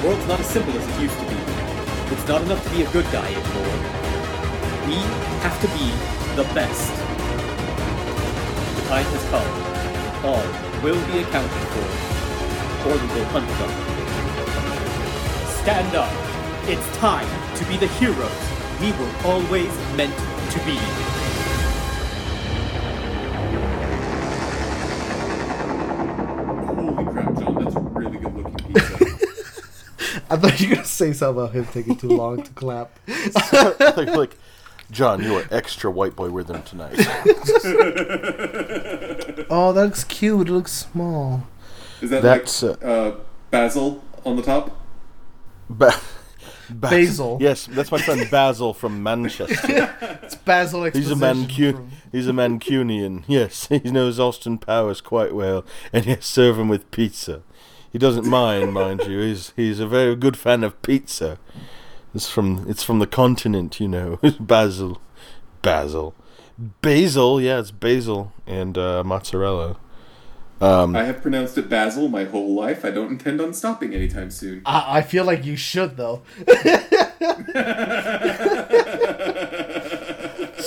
The world's not as simple as it used to be. It's not enough to be a good guy anymore. We have to be the best. The time has come. All will be accounted for, or we will hunt them. Stand up. It's time to be the heroes we were always meant to be. I thought you were gonna say something about him taking too long to clap. like, like, John, you are extra white boy rhythm tonight. Oh, that looks cute. It looks small. Is that That's, like uh, basil on the top? Ba- Bas- Basil. Yes, that's my friend Basil from Manchester. It's Basil He's a exposition Mancu- from- He's a Mancunian. Yes, he knows Austin Powers quite well, and yes, serve him with pizza. He doesn't mind, mind you. He's he's a very good fan of pizza. It's from it's from the continent, you know. Basil, Basil, basil. Yeah, it's basil and uh, mozzarella. Um, I have pronounced it basil my whole life. I don't intend on stopping anytime soon. I, I feel like you should though.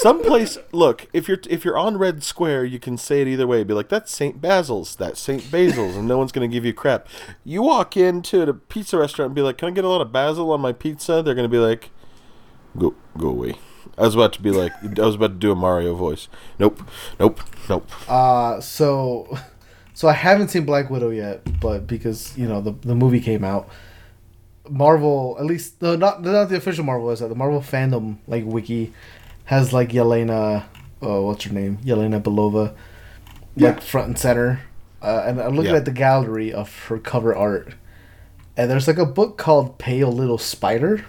Someplace, look if you're if you're on Red Square, you can say it either way. Be like, "That's Saint Basil's, that's Saint Basil's," and no one's gonna give you crap. You walk into the pizza restaurant and be like, "Can I get a lot of basil on my pizza?" They're gonna be like, "Go go away." I was about to be like, I was about to do a Mario voice. Nope, nope, nope. Uh, so, so I haven't seen Black Widow yet, but because you know the the movie came out, Marvel at least not not the official Marvel website, the Marvel fandom like wiki has like Yelena, oh what's her name, Yelena Belova, Yeah. like front and center, uh, and I'm looking Yeah. at the gallery of her cover art, and there's like a book called Pale Little Spider,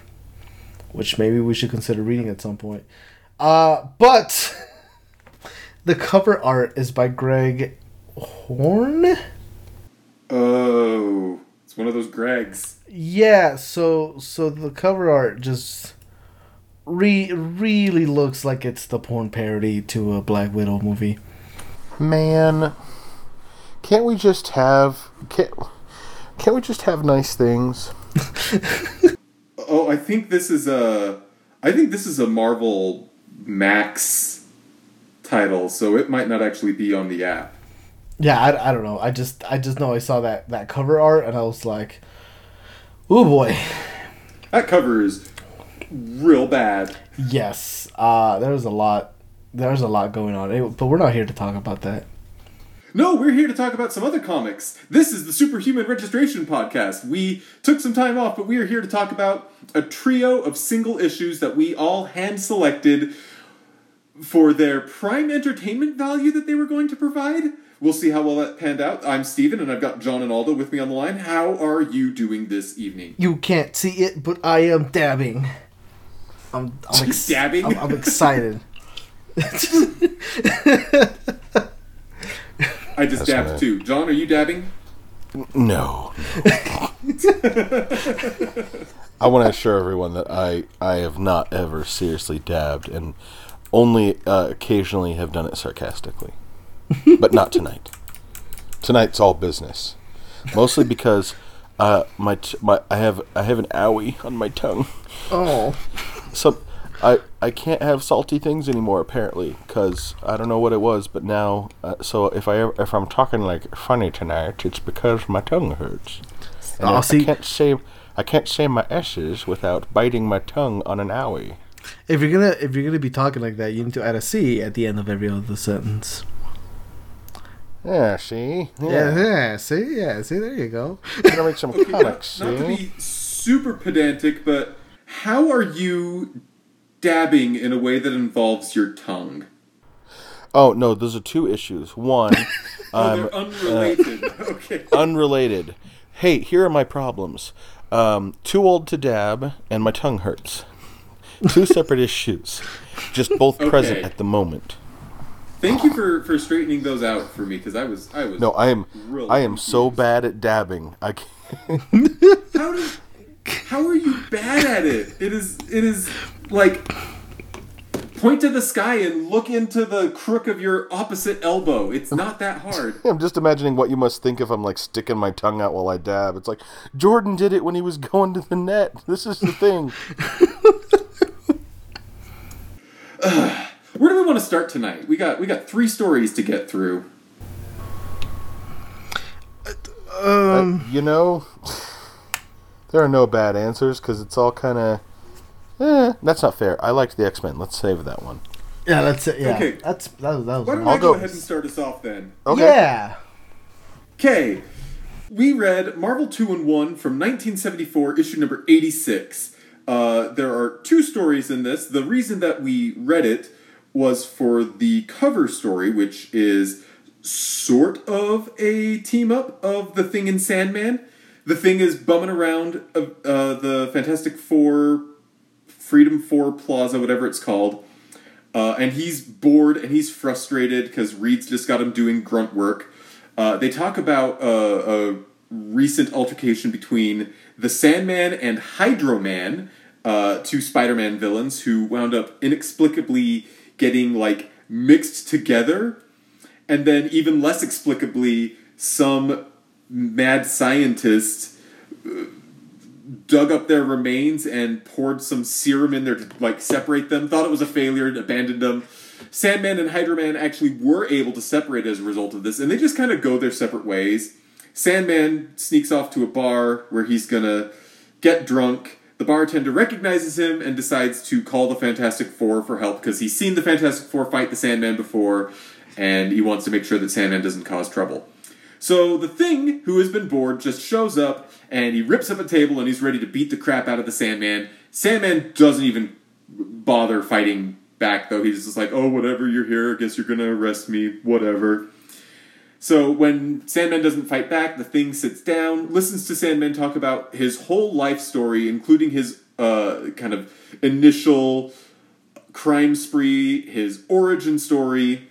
which maybe we should consider reading at some point. Uh, but the cover art is by Greg Horn. Oh, it's one of those Gregs. Yeah, so so the cover art just re- really looks like it's the porn parody to a Black Widow movie. Man, can't we just have can't can't we just have nice things? Oh, I think this is a. I think this is a Marvel Max title, so it might not actually be on the app. Yeah, I, I don't know. I just I just know I saw that that cover art and I was like, "Oh boy." That cover is real bad. Yes. Uh there's a lot there's a lot going on. It- but we're not here to talk about that. No, we're here to talk about some other comics. This is the Superhuman Registration Podcast. We took some time off, but we are here to talk about a trio of single issues that we all hand selected for their prime entertainment value that they were going to provide. We'll see how well that panned out. I'm Steven, and I've got John and Aldo with me on the line. How are you doing this evening? You can't see it, but I am dabbing. I'm, I'm ex- Dabbing? I'm, I'm excited. I just That's dabbed right. too. John, are you dabbing? No. I want to assure everyone that I I have not ever seriously dabbed and only uh, occasionally have done it sarcastically. but not tonight. Tonight's all business. Mostly because uh, my t- my I have I have an owie on my tongue. Oh. So I I can't have salty things anymore apparently because I don't know what it was, but now uh, so if I ever, if I'm talking like funny tonight, it's because my tongue hurts. And Oh, I, see- I can't say I can't say my s's without biting my tongue on an owie. If you're gonna if you're gonna be talking like that, you need to add a C at the end of every other sentence. Yeah, see, Yeah, yeah. See, yeah. See, there you go. gonna make some Not, comics. not to be super pedantic, but how are you dabbing in a way that involves your tongue? oh no, those are two issues. One, Oh, um, they're unrelated. okay. unrelated. Hey, here are my problems. Um, too old to dab, and my tongue hurts. Two separate issues, just both present at the moment. Thank you for, for straightening those out for me because I was I was No, I am Really I am so bad at dabbing. I can't, how did how are you bad at it? It is it is like point to the sky and look into the crook of your opposite elbow. It's not that hard. I'm just imagining what you must think if I'm like sticking my tongue out while I dab. It's like Jordan did it when he was going to the net. This is the thing. Where do we want to start tonight? We got we got three stories to get through. Uh, you know, there are no bad answers because it's all kind of. Eh, that's not fair. I liked the X Men. Let's save that one. Yeah, that's it. Yeah, Okay. that's that was that was. Why don't I'll go, go- ahead and start us off then? Okay. Yeah. Okay, we read Marvel Two-in-One from 1974, issue number 86. Uh, there are two stories in this. The reason that we read it was for the cover story, which is sort of a team up of The Thing and Sandman. The Thing is bumming around uh, uh, the Fantastic Four, Freedom 4 Plaza, whatever it's called. Uh, and he's bored and he's frustrated because Reed's just got him doing grunt work. Uh, they talk about uh, a recent altercation between the Sandman and Hydro Man, uh, two Spider-Man villains who wound up inexplicably getting like mixed together, and then even less explicably, some mad scientist uh, dug up their remains and poured some serum in there to like separate them. Thought it was a failure and abandoned them. Sandman and Hydro Man actually were able to separate as a result of this, and they just kind of go their separate ways. Sandman sneaks off to a bar where he's gonna get drunk. The bartender recognizes him and decides to call the Fantastic Four for help because he's seen the Fantastic Four fight the Sandman before, and he wants to make sure that Sandman doesn't cause trouble. So the thing, who has been bored, just shows up and he rips up a table and he's ready to beat the crap out of the Sandman. Sandman doesn't even bother fighting back though. He's just like, "Oh, whatever, you're here. I guess you're gonna arrest me. Whatever." So when Sandman doesn't fight back, the thing sits down, listens to Sandman talk about his whole life story, including his uh, kind of initial crime spree, his origin story,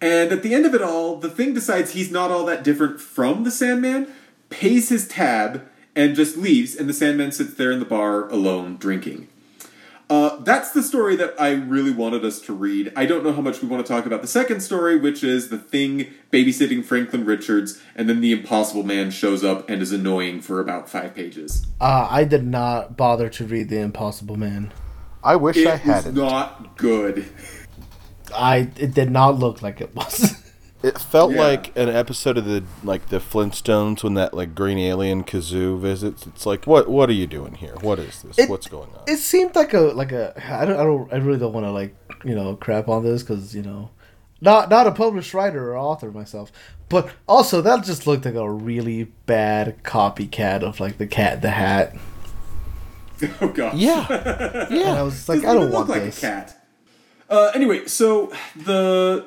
and at the end of it all, the thing decides he's not all that different from the Sandman, pays his tab, and just leaves, and the Sandman sits there in the bar alone drinking. Uh, that's the story that I really wanted us to read. I don't know how much we want to talk about the second story, which is the thing babysitting Franklin Richards, and then the Impossible Man shows up and is annoying for about five pages. Uh, I did not bother to read the Impossible Man. I wish It I hadn't. It's not good. I it did not look like it was. It felt Yeah. like an episode of the like the Flintstones when that like green alien kazoo visits. It's like what what are you doing here? What is this? It- What's going on? it seemed like a like a I don't I don't I really don't want to like you know crap on this because you know not not a published writer or author myself, but also that just looked like a really bad copycat of like the Cat in the Hat. Oh gosh. yeah, And I was like, I don't want look like this. a cat. Uh, anyway, so the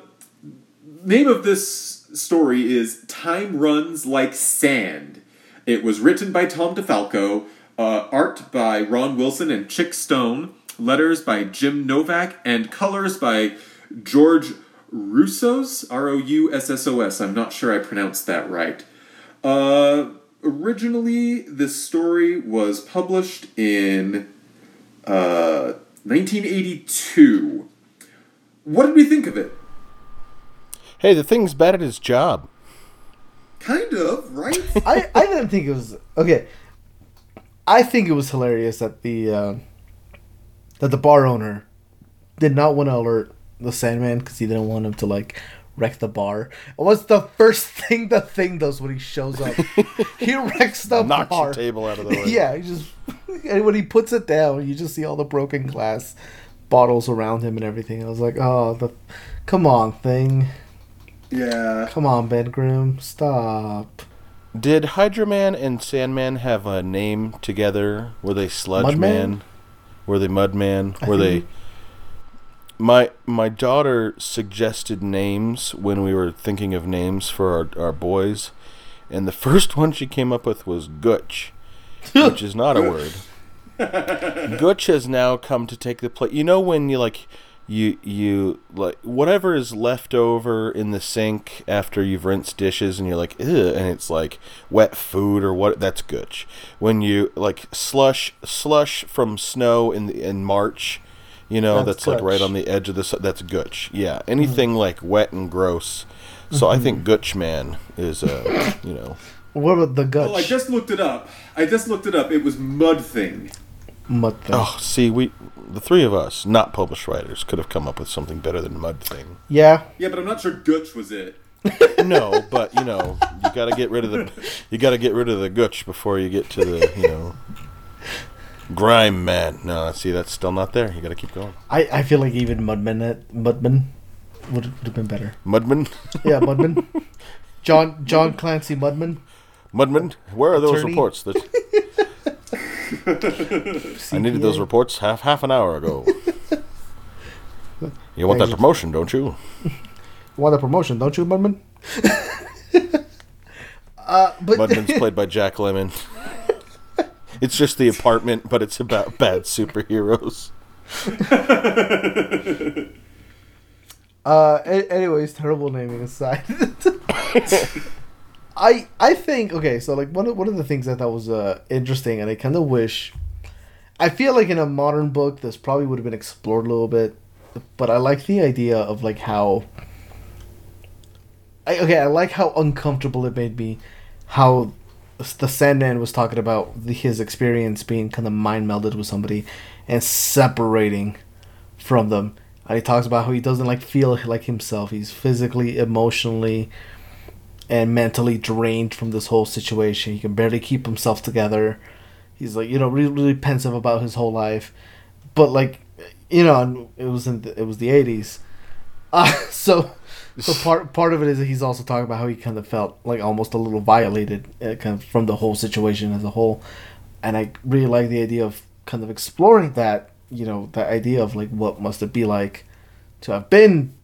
name of this story is "Time Runs Like Sand." It was written by Tom DeFalco, uh, art by Ron Wilson and Chic Stone, letters by Jim Novak, and colors by George Roussos. R O U S S O S. I'm not sure I pronounced that right. Uh, originally, this story was published in uh, 1982. What did we think of it? Hey, the thing's bad at his job. Kind of, right? I, I didn't think it was okay. I think it was hilarious that the uh, that the bar owner did not want to alert the Sandman because he didn't want him to like wreck the bar. What's the first thing the thing does when he shows up? he wrecks the Knocks bar. the table out of the way. Yeah, he just and when he puts it down, you just see all the broken glass bottles around him and everything. I was like, oh, the come on thing, yeah. come on Ben Grimm, stop. Did Hydro Man and Sandman have a name together? Were they Sludge Mudman? Man? Were they Mudman? I Were they? My my daughter suggested names when we were thinking of names for our, our boys, and the first one she came up with was Gutch, which is not a word. Gutch has now come to take the place. You know when you like you you like whatever is left over in the sink after you've rinsed dishes and you're like Ugh, and it's like wet food or what that's Gutch. When you like slush slush from snow in the, in March You know, That's that's, like right on the edge of the. That's Gutch. Yeah, anything like wet and gross. So I think Gutch Man is, uh, you know, What about the Gutch? Well, I just looked it up. I just looked it up. It was Mud Thing. Mud thing. oh, see, we, the three of us, not published writers, could have come up with something better than Mud Thing. Yeah. Yeah, but I'm not sure Gutch was it. No, but you know, you got to get rid of the, you got to get rid of the Gutch before you get to the, you know, Grime Man. No, see, that's still not there. You got to keep going. I, I feel like even Mudman uh, Mudman would would have been better. Mudman, Yeah, Mudman. John John Clancy Mudman. Mudman, where are those Attorney? reports? That I needed those reports half half an hour ago. You want that promotion, don't you? Want a promotion, don't you, Mudman? uh, but Mudman's played by Jack Lemmon. It's just the apartment, but it's about bad superheroes. Uh, a- anyways, terrible naming aside, I I think okay. So like one of one of the things I thought was uh interesting, and I kind of wish, I feel like in a modern book this probably would have been explored a little bit, but I like the idea of like how. I, okay, I like how uncomfortable it made me, how the Sandman was talking about the, his experience being kind of mind melded with somebody, and separating from them. And he talks about how he doesn't like feel like himself. He's physically, emotionally, and mentally drained from this whole situation. He can barely keep himself together. He's like, you know, really, really pensive about his whole life. But like, you know, it was in the, it was the eighties. Uh, so, so part part of it is that he's also talking about how he kind of felt like almost a little violated, uh, kind of from the whole situation as a whole. And I really like the idea of kind of exploring that, you know, the idea of like what must it be like to have been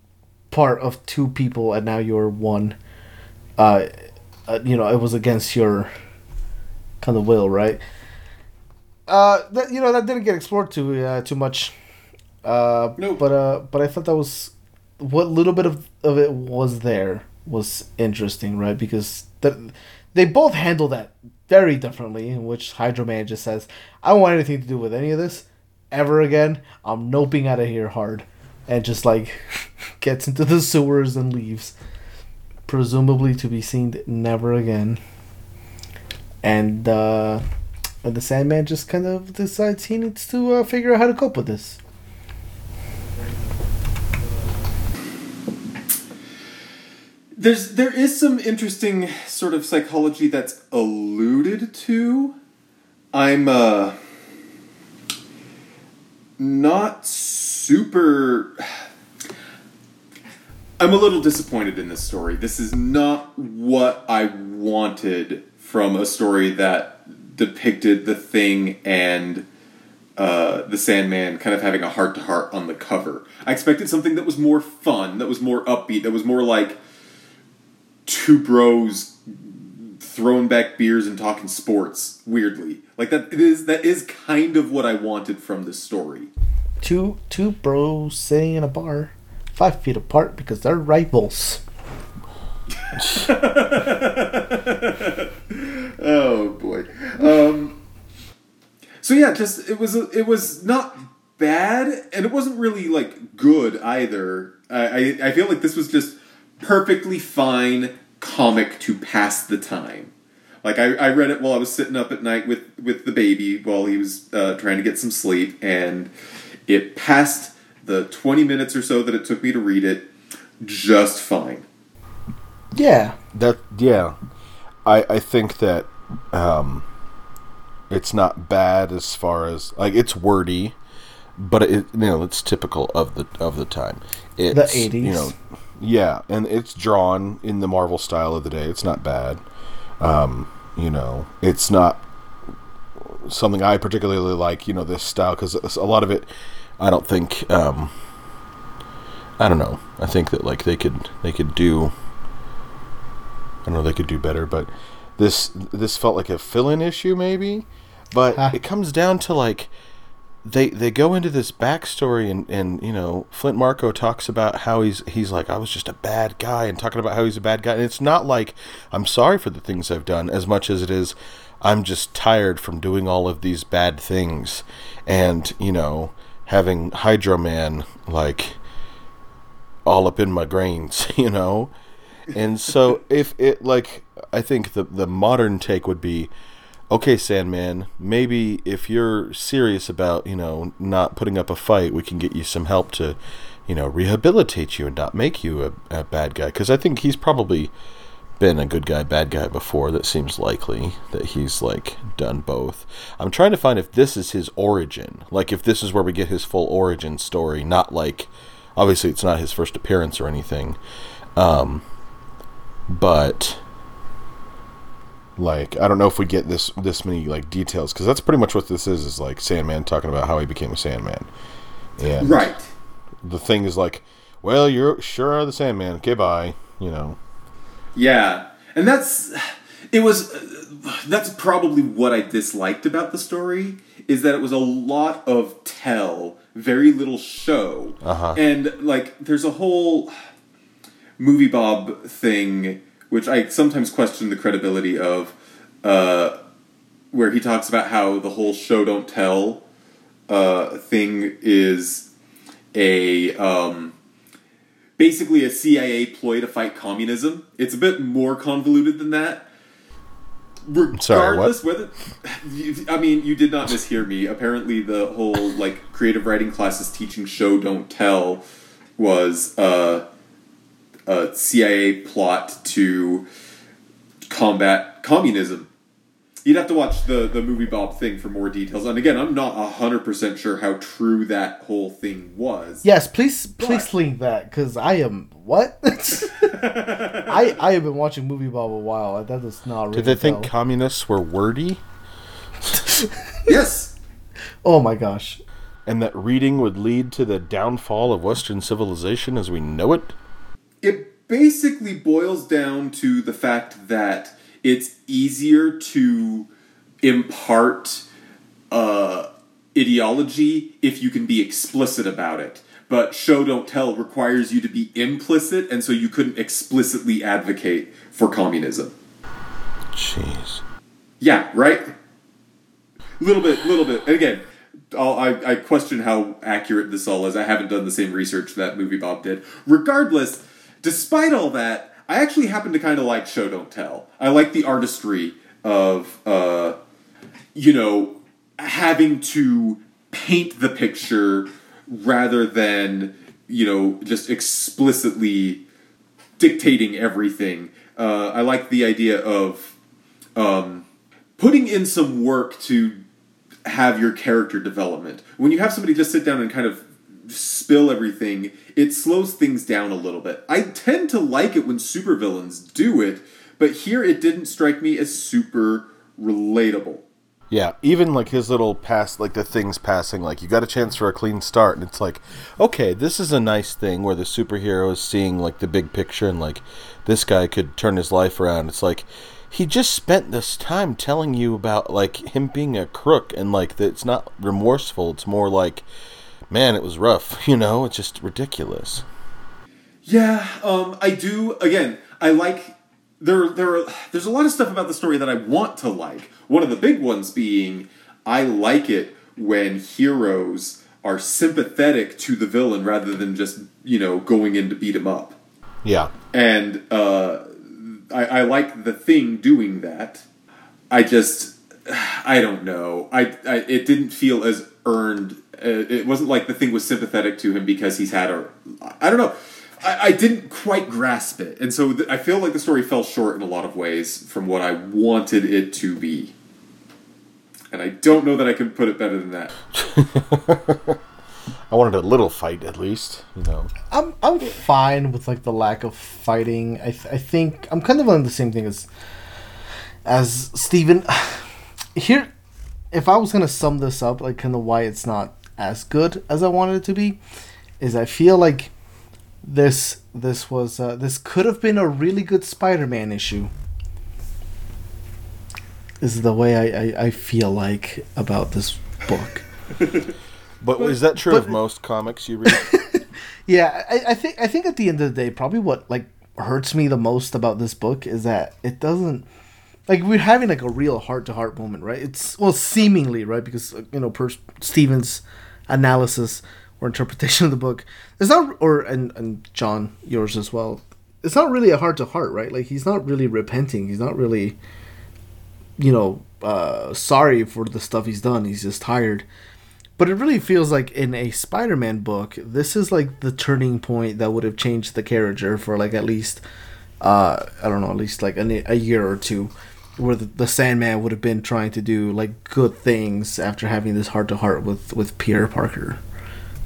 part of two people and now you're one. Uh, uh you know, it was against your kind of will, right? Uh, that you know that didn't get explored too uh, too much. Uh, Nope. But uh, but I thought that was what little bit of, of it was there was interesting, right? Because that they both handle that very differently. In which Hydro Man just says, "I don't want anything to do with any of this ever again. I'm noping out of here hard," and just like gets into the sewers and leaves, presumably to be seen never again. And uh, the Sandman just kind of decides he needs to uh, figure out how to cope with this. There's there is some interesting sort of psychology that's alluded to. I'm uh not super I'm a little disappointed in this story. This is not what I wanted from a story that depicted the thing and uh, the Sandman kind of having a heart to heart on the cover. I expected something that was more fun, that was more upbeat, that was more like two bros throwing back beers and talking sports. Weirdly, like that is that is kind of what I wanted from this story. Two two bros sitting in a bar, five feet apart because they're rivals. Oh boy. Um, so yeah, just it was it was not bad, and it wasn't really like good either. I I, I feel like this was just perfectly fine comic to pass the time. Like I, I read it while I was sitting up at night with with the baby while he was uh, trying to get some sleep, and it passed the twenty minutes or so that it took me to read it just fine. Yeah, That yeah, I I think that um, it's not bad as far as like it's wordy, but it you know it's typical of the of the time. It's, 80s. you know, yeah, and it's drawn in the Marvel style of the day. It's not bad. Um, you know, it's not something I particularly like. You know, this style because a lot of it, I don't think. Um, I don't know. I think that like they could they could do. I don't know they could do better, but this this felt like a fill-in issue maybe, but Huh. it comes down to like they they go into this backstory and and you know Flint Marko talks about how he's he's like I was just a bad guy and talking about how he's a bad guy and it's not like I'm sorry for the things I've done as much as it is I'm just tired from doing all of these bad things and you know having Hydro Man like all up in my grains, you know. And so if it like I think the the modern take would be okay Sandman, maybe if you're serious about, you know, not putting up a fight, we can get you some help to, you know, rehabilitate you and not make you a, a bad guy cuz I think he's probably been a good guy, bad guy before. That seems likely that he's like done both. I'm trying to find if this is his origin, like if this is where we get his full origin story, not like obviously it's not his first appearance or anything, um, but like I don't know if we get this this many like details because that's pretty much what this is. Is like Sandman talking about how he became a Sandman, and Right. the thing is like, well, you're sure are the Sandman. Okay, bye. You know. Yeah, and that's it was that's probably what I disliked about the story is that it was a lot of tell, very little show, Uh-huh. and like there's a whole movie Bob thing which I sometimes question the credibility of, uh, where he talks about how the whole show don't tell uh, thing is a um, basically a CIA ploy to fight communism. It's a bit more convoluted than that. Regardless, Sorry, whether I mean, you did not mishear me. Apparently, the whole like creative writing classes teaching show don't tell was uh, a CIA plot to combat communism. You'd have to watch the, the movie Bob thing for more details. And again, I'm not hundred percent sure how true that whole thing was. Yes, please, please But- link that because I am what? I I have been watching Movie Bob a while. and That does not. Did they think bell. communists were wordy Yes. oh my gosh! and that reading would lead to the downfall of Western civilization as we know it? It basically boils down to the fact that it's easier to impart uh, ideology if you can be explicit about it. But show don't tell requires you to be implicit, and so you couldn't explicitly advocate for communism. Jeez. Yeah, right. Little bit, little bit. And again, I'll, I I question how accurate this all is. I haven't done the same research that movie Bob did. Regardless, despite all that, I actually happen to kind of like Show Don't Tell. I like the artistry of, uh, you know, having to paint the picture rather than you know just explicitly dictating everything. Uh, I like the idea of um, putting in some work to have your character development. When you have somebody just sit down and kind of spill everything, it slows things down a little bit. I tend to like it when supervillains do it, but here it didn't strike me as super relatable. Yeah, even like his little pass, like the things passing, like you got a chance for a clean start, and it's like, okay, this is a nice thing where the superhero is seeing like the big picture and like this guy could turn his life around. It's like he just spent this time telling you about like him being a crook and like that it's not remorseful. It's more like, man, it was rough, you know. It's just ridiculous. Yeah, um, I do. Again, I like there. There, are, there's a lot of stuff about the story that I want to like. One of the big ones being, I like it when heroes are sympathetic to the villain rather than just you know going in to beat him up. Yeah, And uh, I, I like the thing doing that. I just, I don't know. I, I it didn't feel as earned. Uh, it wasn't like the thing was sympathetic to him because he's had a. I don't know. I, I didn't quite grasp it, and so th- I feel like the story fell short in a lot of ways from what I wanted it to be. And I don't know that I can put it better than that. I wanted a little fight at least, you know. I'm I'm fine with like the lack of fighting. I th- I think I'm kind of on the same thing as as Steven. Here, if I was gonna sum this up, like kind of why it's not as good as I wanted it to be, is I feel like this this was uh, this could have been a really good Spider-Man issue. Is the way I, I, I feel like about this book. But, is that true but- of most comics you read? Yeah, I, I think I think at the end of the day, probably what like hurts me the most about this book is that it doesn't like we're having like a real heart to heart moment, right? It's well seemingly right because uh, you know per Stevens analysis or interpretation of the book. It's not, or and and John, yours as well. It's not really a heart to heart, right? Like he's not really repenting. He's not really, you know, uh, sorry for the stuff he's done. He's just tired. But it really feels like in a Spider-Man book, this is like the turning point that would have changed the character for like at least, uh, I don't know, at least like a, a year or two, where the, the Sandman would have been trying to do like good things after having this heart to heart with with Peter Parker,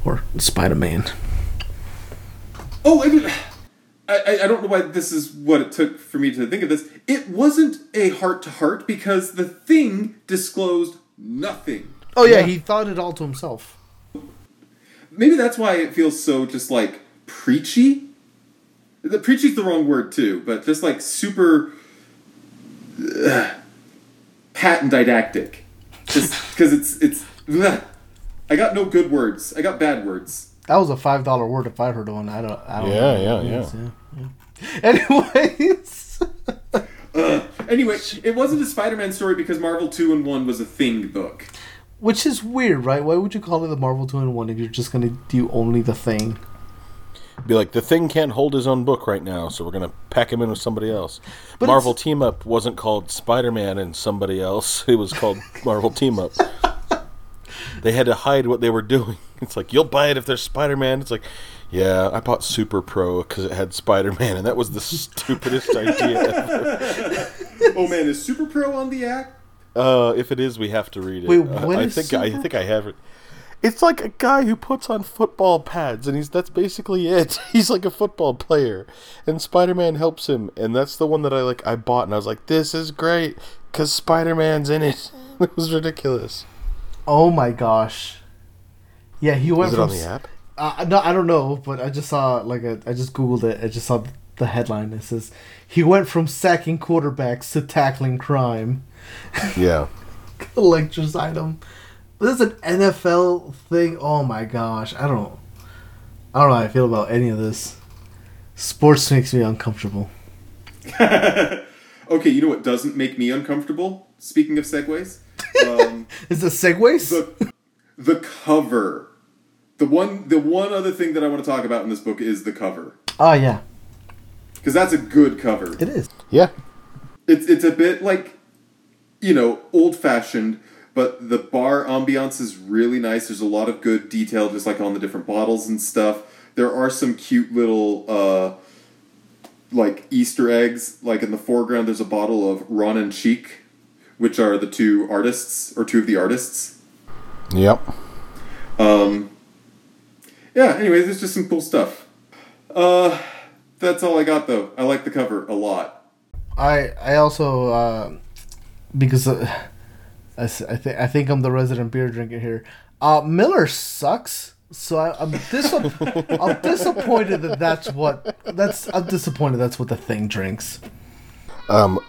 or Spider-Man. Oh, I mean, I, I- I don't know why this is what it took for me to think of this. It wasn't a heart to heart because the thing disclosed nothing. Oh yeah, he thought it all to himself. Maybe that's why it feels so just like preachy. The preachy's the wrong word too, but just like super uh, pat and didactic. Just because it's it's. ugh. I got no good words. I got bad words. That was a five dollar word if I heard one. I don't. I don't Yeah, know. yeah, Yes, yeah. Anyways, Anyway, it wasn't a Spider-Man story because Marvel Two-in-One was a thing book. which is weird, right? Why would you call it the Marvel Two-in-One if you're just gonna do only the thing? Be like, the thing can't hold his own book right now, so we're gonna pack him in with somebody else. But Marvel it's- Team Up wasn't called Spider Man and somebody else. It was called Marvel Team Up. They had to hide what they were doing. It's like you'll buy it if there's Spider Man. It's like, yeah, I bought Super Pro because it had Spider Man, and that was the stupidest idea ever. Oh man, is Super Pro on the act? Uh, if it is, we have to read it. Wait, Uh, what I is think I think I have it. It's like a guy who puts on football pads, and he's that's basically it. He's like a football player, and Spider Man helps him, and that's the one that I like. I bought, and I was like, "This is great," because Spider Man's in it. it was ridiculous. Oh my gosh! Yeah, he went Is it from on the app? Uh, no, I don't know, but I just saw like a, I just googled it. I just saw the headline. It says he went from sacking quarterbacks to tackling crime. Yeah. Collector's item. This is an NFL thing. Oh my gosh! I don't. I don't know how I feel about any of this. Sports makes me uncomfortable. Okay, you know what doesn't make me uncomfortable? Speaking of segues, um, Is the segues? the the cover. The one the one other thing that I want to talk about in this book is the cover oh yeah, because that's a good cover. it is. Yeah. It's it's a bit like you know old fashioned, but the bar ambiance is really nice. There's a lot of good detail, just like on the different bottles and stuff. There are some cute little uh, like Easter eggs. Like in the foreground, there's a bottle of Ron and Cheek, which are the two artists or two of the artists. Yep. Um, yeah. Anyway, there's just some cool stuff. Uh, that's all I got though. I like the cover a lot. I I also uh, because uh, I, s- I think I think I'm the resident beer drinker here. Uh, Miller sucks. So I, I'm dis- I'm disappointed that that's what that's I'm disappointed that's what the thing drinks. Um,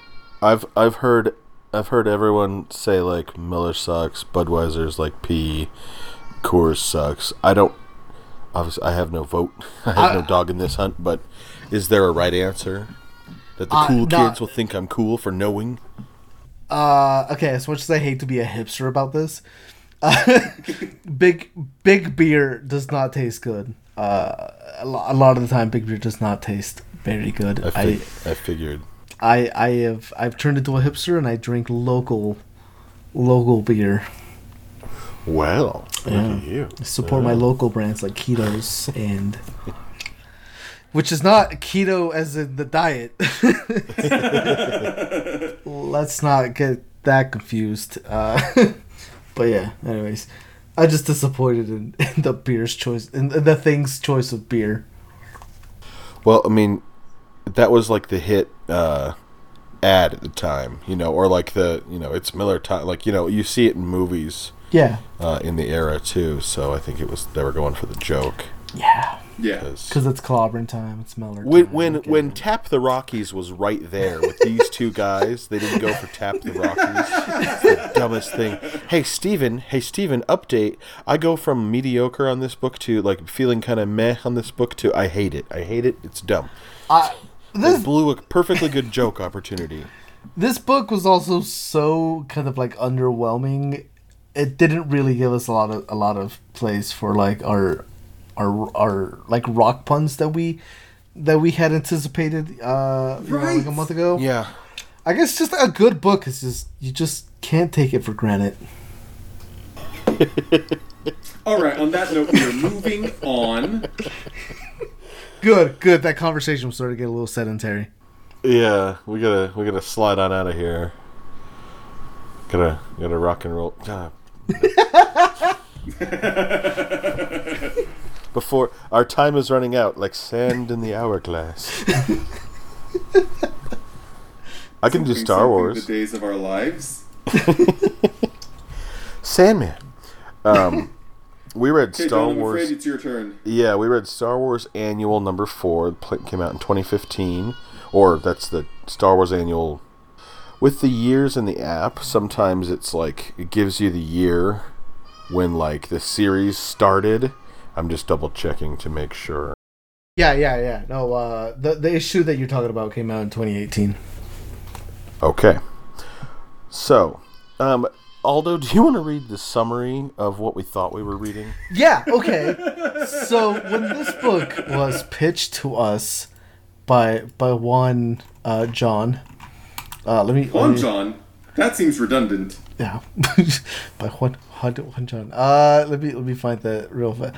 I've I've heard I've heard everyone say like Miller sucks, Budweiser's like pee, Coors sucks. I don't. Obviously, I have no vote. I have no dog in this hunt. But is there a right answer that the Uh, cool no. kids will think I'm cool for knowing? Uh, okay, as much as I hate to be a hipster about this, uh, big big beer does not taste good. Uh, a, lo- a lot of the time, big beer does not taste very good. I I, fig- I figured. I I have I've turned into a hipster and I drink local local beer. Well, Yeah. you. Support my local brands like Ketos and which is not keto as in the diet. Let's not get that confused. Uh, but yeah, anyways, I just disappointed in, in the beer's choice in, in the thing's choice of beer. Well, I mean, that was like the hit uh, ad at the time, you know, or like the you know it's Miller time, like you know you see it in movies Yeah, uh, in the era too. So I think it was they were going for the joke. Yeah, Yeah. 'cause- because it's clobbering time. It's Miller. When time, when okay. when Tap the Rockies was right there with these two guys, they didn't go for Tap the Rockies. It's the dumbest thing. Hey Steven, hey Steven, update. I go from mediocre on this book to like feeling kind of meh on this book to I hate it. I hate it. It's dumb. I, They this blew a perfectly good joke opportunity. this book was also so kind of like underwhelming it didn't really give us a lot of a lot of place for like our our our like rock puns that we that we had anticipated uh you know, like a month ago. Yeah. I guess just a good book is just you just can't take it for granted. All right. On that note, we are moving on. Good, good. That conversation was starting to get a little sedentary. Yeah, we gotta we gotta slide on out of here. Gotta gotta rock and roll. Ah. Before our time is running out, like sand in the hourglass. I can do Star Wars. The days of our lives. Sandman. Um, we read Okay, Star John, I'm Wars. afraid it's your turn. Yeah, we read Star Wars Annual number four. Came out in 2015, or that's the Star Wars Annual. With the years in the app, sometimes it's like it gives you the year when like the series started. I'm just double checking to make sure. Yeah, yeah, yeah. No, uh, the the issue that you're talking about came out in 2018. Okay. So, um, Aldo, do you want to read the summary of what we thought we were reading? Yeah. Okay. so when this book was pitched to us by by one uh, John, uh, let me let Juan me- John. That seems redundant. Yeah, by Juan, Juan, Juan John. Uh, let me let me find the real. Fa-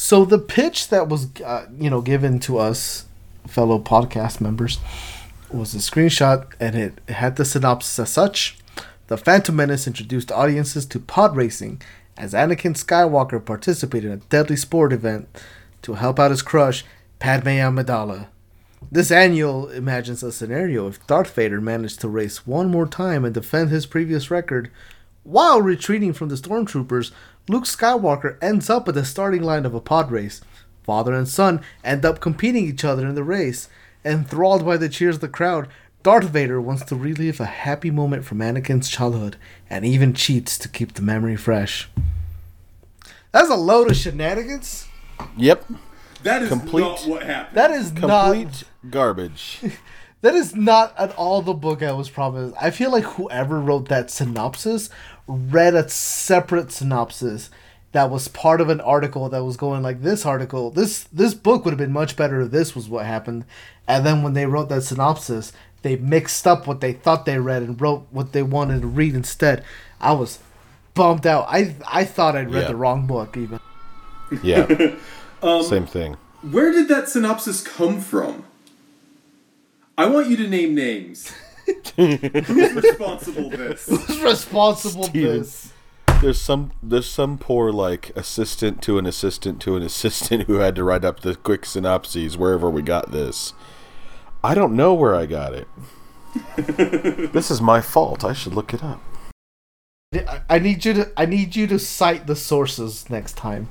so the pitch that was uh, you know given to us, fellow podcast members, was a screenshot, and it, had the synopsis as such. The Phantom Menace introduced audiences to pod racing as Anakin Skywalker participated in a deadly sport event to help out his crush, Padme Amidala. This annual imagines a scenario if Darth Vader managed to race one more time and defend his previous record. While retreating from the stormtroopers, Luke Skywalker ends up at the starting line of a pod race. Father and son end up competing each other in the race. Enthralled by the cheers of the crowd, Darth Vader wants to relive a happy moment from Anakin's childhood and even cheats to keep the memory fresh. That's a load of shenanigans. Yep. That is Complete- not what happened. That is not Complete garbage. That is not at all the book I was promised. I feel like whoever wrote that synopsis read a separate synopsis that was part of an article that was going like this article. This this book would have been much better if this was what happened. And then when they wrote that synopsis, they mixed up what they thought they read and wrote what they wanted to read instead. I was bummed out. I I thought I'd read Yeah. the wrong book even. Yeah. Um, Same thing. Where did that synopsis come from? I want you to name names. Who's responsible for this? Who's responsible Steven. this? There's some there's some poor like assistant to an assistant to an assistant who had to write up the quick synopses wherever we got this. I don't know where I got it. this is my fault. I should look it up. I- I need you to I need you to cite the sources next time.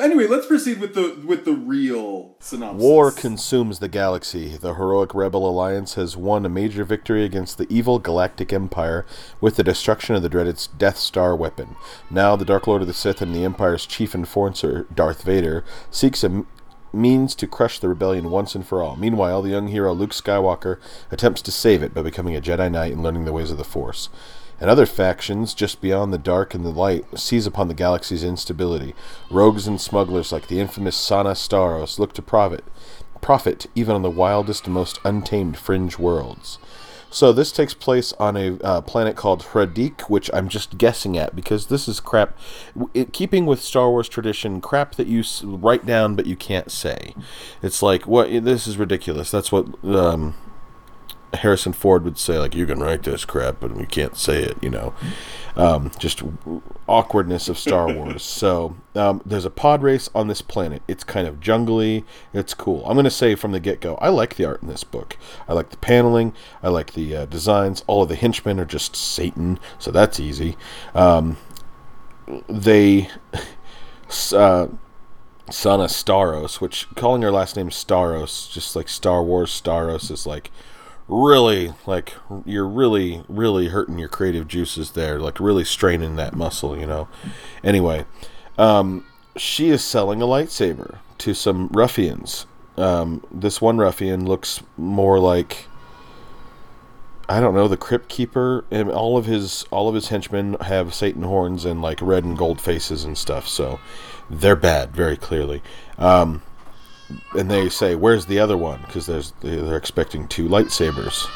Anyway, let's proceed with the with the real synopsis. War consumes the galaxy. The heroic Rebel Alliance has won a major victory against the evil Galactic Empire with the destruction of the dreaded Death Star weapon. Now, the Dark Lord of the Sith and the Empire's chief enforcer, Darth Vader, seeks a means to crush the rebellion once and for all. Meanwhile, the young hero Luke Skywalker attempts to save it by becoming a Jedi Knight and learning the ways of the Force. And other factions, just beyond the dark and the light, seize upon the galaxy's instability. Rogues and smugglers like the infamous Sana Starros look to profit, profit even on the wildest and most untamed fringe worlds. So this takes place on a uh, planet called Hradik, which I'm just guessing at because this is crap. In keeping with Star Wars tradition, crap that you s- write down but you can't say. It's like what this is ridiculous. That's what um, Harrison Ford would say, like, you can write this crap, but we can't say it, you know. Um, just awkwardness of Star Wars. so um, there's a pod race on this planet. It's kind of jungly. It's cool. I'm going to say from the get go, I like the art in this book. I like the paneling. I like the uh, designs. All of the henchmen are just Satan, so that's easy. Um, they. Uh, Sana Starros, which calling her last name Starros, just like Star Wars Starros, is like really like you're really really hurting your creative juices there like really straining that muscle you know anyway um she is selling a lightsaber to some ruffians um this one ruffian looks more like I don't know the crypt keeper and all of his all of his henchmen have Satan horns and like red and gold faces and stuff. So they're bad, very clearly. Um, and they say, "Where's the other one?" Because there's they're expecting two lightsabers.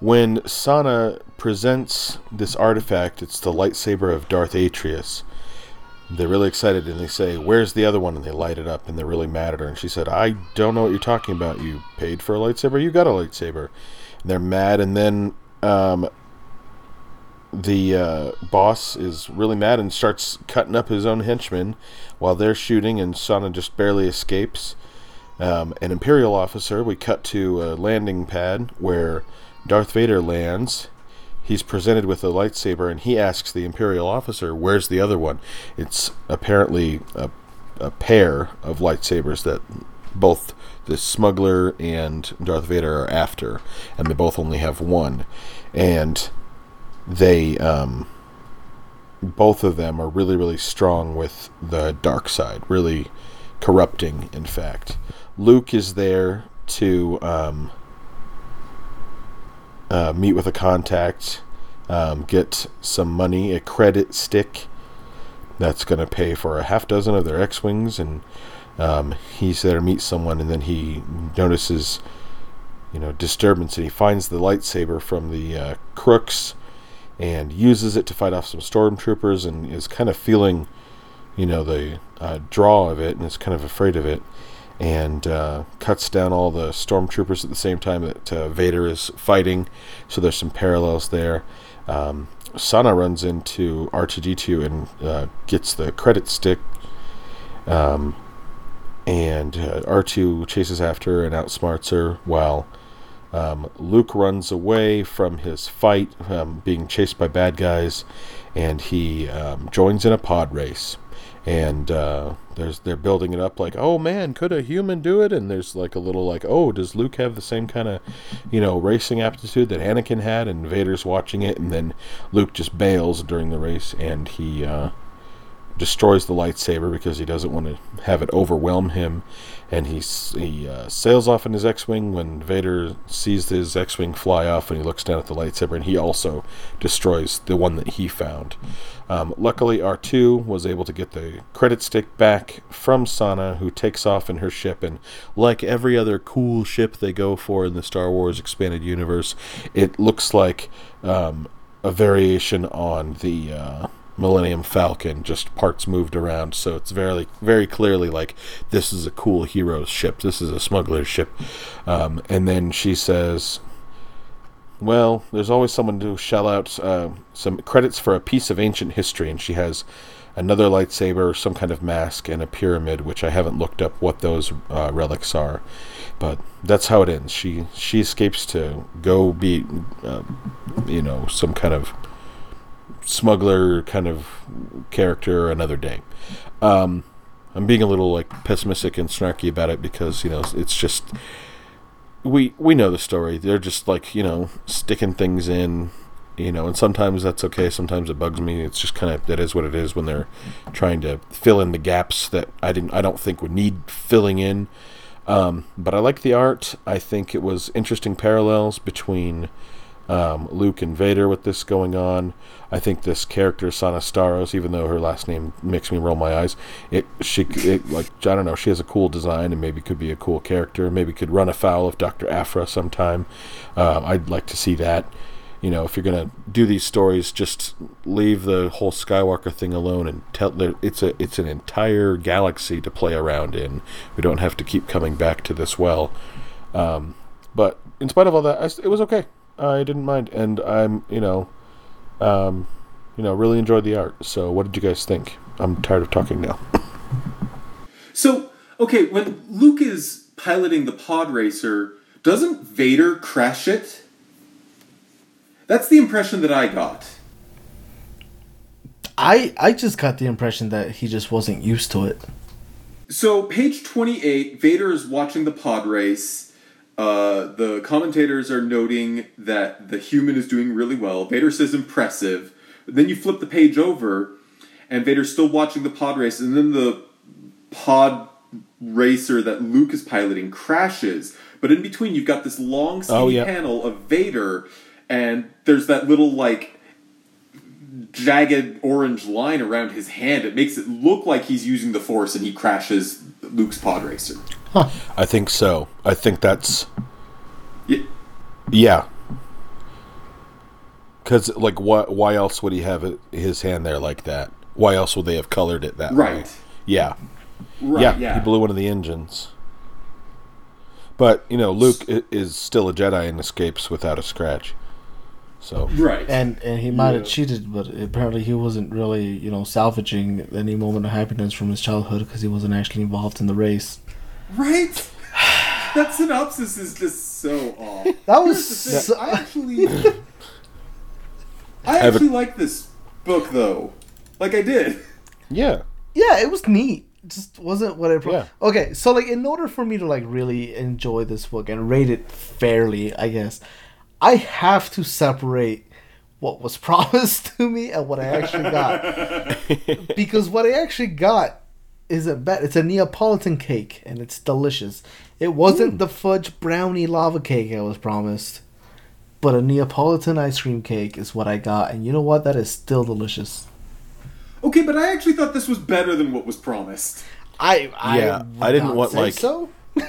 When Sana presents this artifact, it's the lightsaber of Darth Atreus. They're really excited and they say, Where's the other one? And they light it up and they're really mad at her. And she said, I don't know what you're talking about. You paid for a lightsaber? You got a lightsaber. And they're mad. And then um, the uh, boss is really mad and starts cutting up his own henchmen while they're shooting. And Sana just barely escapes. Um, an Imperial officer, we cut to a landing pad where Darth Vader lands he's presented with a lightsaber and he asks the imperial officer where's the other one it's apparently a, a pair of lightsabers that both the smuggler and darth vader are after and they both only have one and they um, both of them are really really strong with the dark side really corrupting in fact luke is there to um, uh, meet with a contact, um, get some money, a credit stick that's going to pay for a half dozen of their X Wings. And um, he's there to meet someone, and then he notices, you know, disturbance, and he finds the lightsaber from the uh, crooks and uses it to fight off some stormtroopers and is kind of feeling, you know, the uh, draw of it and is kind of afraid of it and uh, cuts down all the stormtroopers at the same time that uh, Vader is fighting. So there's some parallels there. Um, Sana runs into R2D2 and uh, gets the credit stick. Um, and uh, R2 chases after and outsmarts her while um, Luke runs away from his fight, um, being chased by bad guys, and he um, joins in a pod race. And uh, there's they're building it up like oh man could a human do it? And there's like a little like oh does luke have the same kind of you know racing aptitude that anakin had? And vader's watching it and then luke just bails during the race and he uh, destroys the lightsaber because he doesn't want to have it overwhelm him and he, he uh, sails off in his x-wing when vader sees his x-wing fly off and he looks down at the lightsaber and he also destroys the one that he found. Um, luckily r2 was able to get the credit stick back from sana who takes off in her ship. And like every other cool ship they go for in the star wars expanded universe it looks like um, a variation on the uh, Millennium Falcon, just parts moved around. So it's very, very clearly like this is a cool hero's ship. This is a smuggler's ship. Um, and then she says, "Well, there's always someone to shell out uh, some credits for a piece of ancient history." And she has another lightsaber, some kind of mask, and a pyramid, which I haven't looked up what those uh, relics are. But that's how it ends. She she escapes to go be, uh, you know, some kind of smuggler kind of character another day. Um, I'm being a little like pessimistic and snarky about it because you know it's just we we know the story. They're just like you know sticking things in, you know, and sometimes that's okay. Sometimes it bugs me. It's just kind of that is what it is when they're trying to fill in the gaps that I didn't I don't think would need filling in. Um, but I like the art. I think it was interesting parallels between um, Luke and Vader with this going on. I think this character Sana Starros, even though her last name makes me roll my eyes, it she it, like I don't know, she has a cool design and maybe could be a cool character. Maybe could run afoul of Doctor Aphra sometime. Uh, I'd like to see that. You know, if you're gonna do these stories, just leave the whole Skywalker thing alone and tell. It's a it's an entire galaxy to play around in. We don't have to keep coming back to this well. Um, but in spite of all that, I, it was okay. I didn't mind, and I'm you know, um, you know, really enjoyed the art. So, what did you guys think? I'm tired of talking now. So, okay, when Luke is piloting the pod racer, doesn't Vader crash it? That's the impression that I got. I I just got the impression that he just wasn't used to it. So, page 28, Vader is watching the pod race. Uh, the commentators are noting that the human is doing really well. Vader says impressive. Then you flip the page over, and Vader's still watching the pod race, and then the pod racer that Luke is piloting crashes. but in between you've got this long Oh, yeah. panel of Vader, and there's that little like jagged orange line around his hand. It makes it look like he's using the Force, and he crashes Luke's pod racer. I think so. I think that's Yeah, yeah. Because like, why? Why else would he have it, his hand there like that? Why else would they have colored it that way? right. Yeah. Right. yeah, Yeah. he blew one of the engines. But you know, Luke i- is still a Jedi and escapes without a scratch. So Right. And and he might have Yeah. cheated, but apparently he wasn't really, you know, salvaging any moment of happiness from his childhood because he wasn't actually involved in the race. Right? That synopsis is just so off. That was so- I actually I actually like this book though. Like I did. yeah, yeah, it was neat. It just wasn't what I. Pro- Yeah. Okay, so like, in order for me to like really enjoy this book and rate it fairly, I guess I have to separate what was promised to me and what I actually got. because what I actually got isn't bad. It's a Neapolitan cake and it's delicious. It wasn't the fudge brownie lava cake I was promised, but a Neapolitan ice cream cake is what I got. And you know what? That is still delicious. Okay, but I actually thought this was better than what was promised. I, I Yeah, would I didn't not want, say like- so. but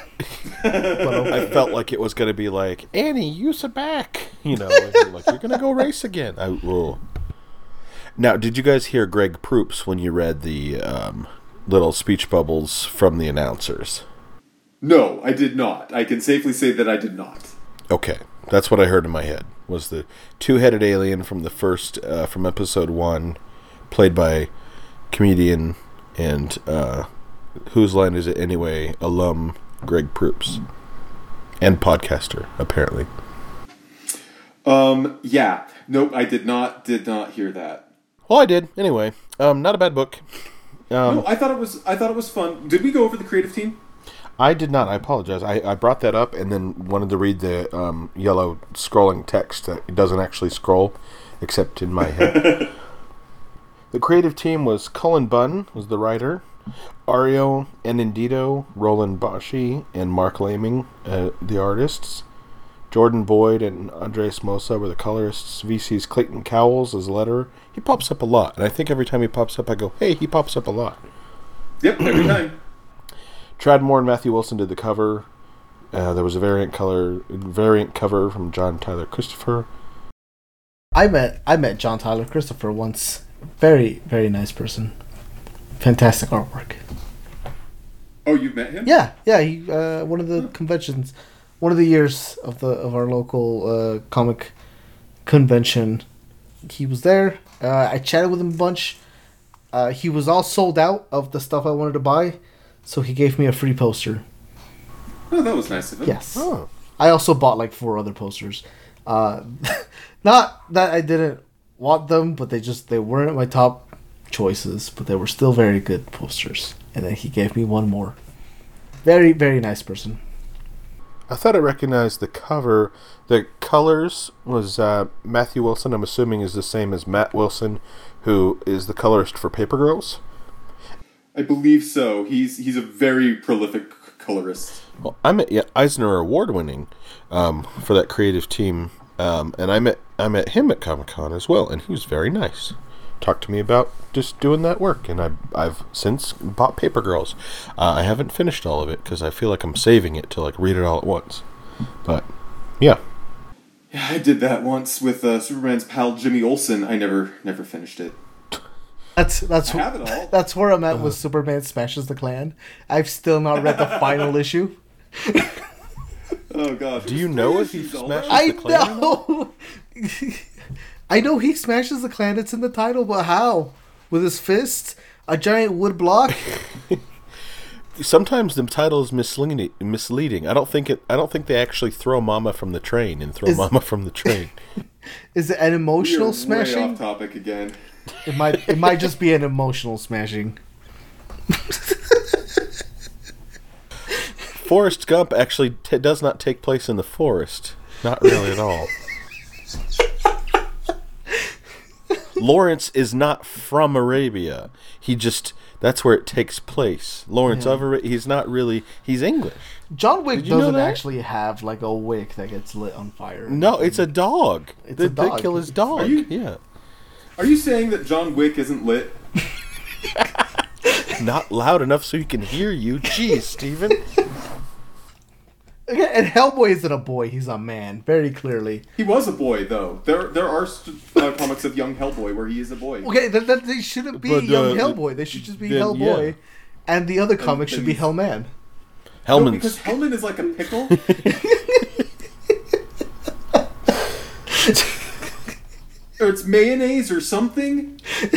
okay. I felt like it was going to be like Annie, use it back. You know, like you're going to go race again. I, oh. Now, did you guys hear Greg Proops when you read the um, little speech bubbles from the announcers? No, I did not. I can safely say that I did not. Okay, that's what I heard in my head. Was the two-headed alien from the first uh, from episode one, played by comedian and uh, whose line is it anyway? Alum Greg Proops, and podcaster apparently. Um, yeah. Nope, I did not did not hear that. Well, I did anyway. Um, not a bad book. Um, no, I thought it was I thought it was fun. Did we go over the creative team? I did not. I apologize. I, I brought that up and then wanted to read the um, yellow scrolling text that it doesn't actually scroll, except in my head. the creative team was Cullen Bunn was the writer, Ario Anindito, Roland Boschi, and Mark Laming, uh, the artists. Jordan Boyd and Andres Mossa were the colorists. VC's Clayton Cowles is the letterer. He pops up a lot, and I think every time he pops up, I go, "Hey, he pops up a lot." Yep, every time. Tradd Moore and Matthew Wilson did the cover. Uh, there was a variant color, variant cover from John Tyler Christopher. I met I met John Tyler Christopher once. Very very nice person. Fantastic artwork. Oh, you've met him? Yeah, yeah. He uh, one of the conventions, one of the years of the of our local uh, comic convention. He was there. Uh, I chatted with him a bunch. Uh, he was all sold out of the stuff I wanted to buy, so he gave me a free poster. Oh, that was nice of him. Yes. Oh, I also bought like four other posters. Uh, not that I didn't want them, but they just they weren't my top choices, but they were still very good posters. And then he gave me one more. Very very nice person. I thought I recognized the cover. The colors was uh, Matthew Wilson. I'm assuming is the same as Matt Wilson, who is the colorist for Paper Girls. I believe so. He's he's a very prolific colorist. Well, I met yeah, Eisner Award winning um, for that creative team, um, and I met I met him at Comic Con as well, and he was very nice. Talked to me about just doing that work, and I I've since bought Paper Girls. Uh, I haven't finished all of it because I feel like I'm saving it to like read it all at once. But yeah, Yeah, I did that once with uh, Superman's pal Jimmy Olsen. I never never finished it. That's that's I have it all. that's where I'm at with Superman smashes the Klan. I've still not read the final issue. Oh god. Do you know if he smashed- I the Klan or know. I know he smashes the Klan. It's in the title, but how? With his fist, a giant wood block. sometimes the title is misleading. Misleading. I don't think it. I don't think they actually throw Mama from the train and throw Is- Mama from the train. Is it an We are emotional way smashing? off topic again. It might it might just be an emotional smashing. Forrest Gump actually t- does not take place in the forest. Not really at all. Lawrence is not from Arabia. He just that's where it takes place. Lawrence Yeah. of Arabia. He's not really. He's English. John Wick Did you know doesn't actually have like a wick that gets lit on fire. No, it's a dog. It's they, a they dog. kill his dog. Are you- Yeah, Are you saying that John Wick isn't lit? not loud enough so he can hear you. Jeez, Steven. Okay, and Hellboy isn't a boy; he's a man, very clearly. He was a boy, though. There, there are st- uh, comics of young Hellboy where he is a boy. Okay, that, that they shouldn't be But, young uh, Hellboy. They should just be then, Hellboy, yeah. and the other comic should be he's- Hellman. No, because Hellman is like a pickle. or it's mayonnaise or something.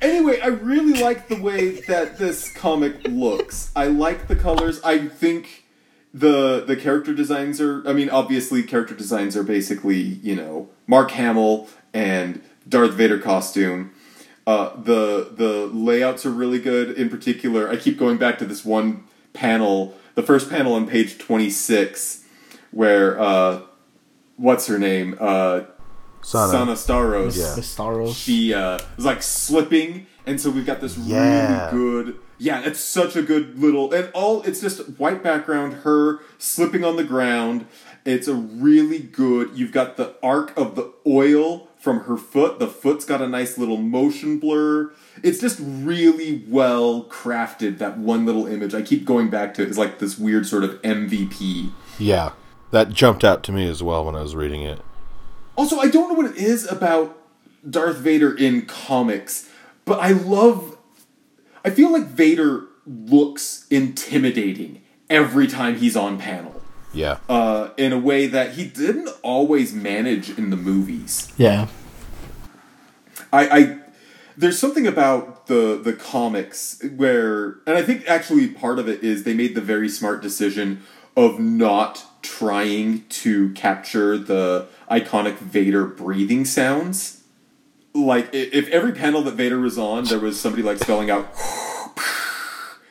Anyway, I really like the way that this comic looks. I like the colors. I think the the character designs are I mean, obviously character designs are basically, you know, Mark Hamill and Darth Vader costume. Uh, the the layouts are really good. In particular, I keep going back to this one panel, the first panel on page twenty six, where uh, what's her name? Uh, Sana. Sana Starros. Yeah. The Starros. She uh, was like slipping, and so we've got this Yeah. really good. Yeah, it's such a good little, and all it's just white background, her slipping on the ground. It's a really good. You've got the arc of the oil from her foot. The foot's got a nice little motion blur. It's just really well crafted. That one little image. I keep going back to it. It's like this weird sort of MVP. Yeah, that jumped out to me as well when I was reading it. Also, I don't know what it is about Darth Vader in comics, but I love. I feel like Vader looks intimidating every time he's on panel, Yeah. uh, in a way that he didn't always manage in the movies. Yeah. I, I there's something about the the comics where, and I think actually part of it is they made the very smart decision of not trying to capture the iconic Vader breathing sounds. Like if every panel that Vader was on, there was somebody like spelling out.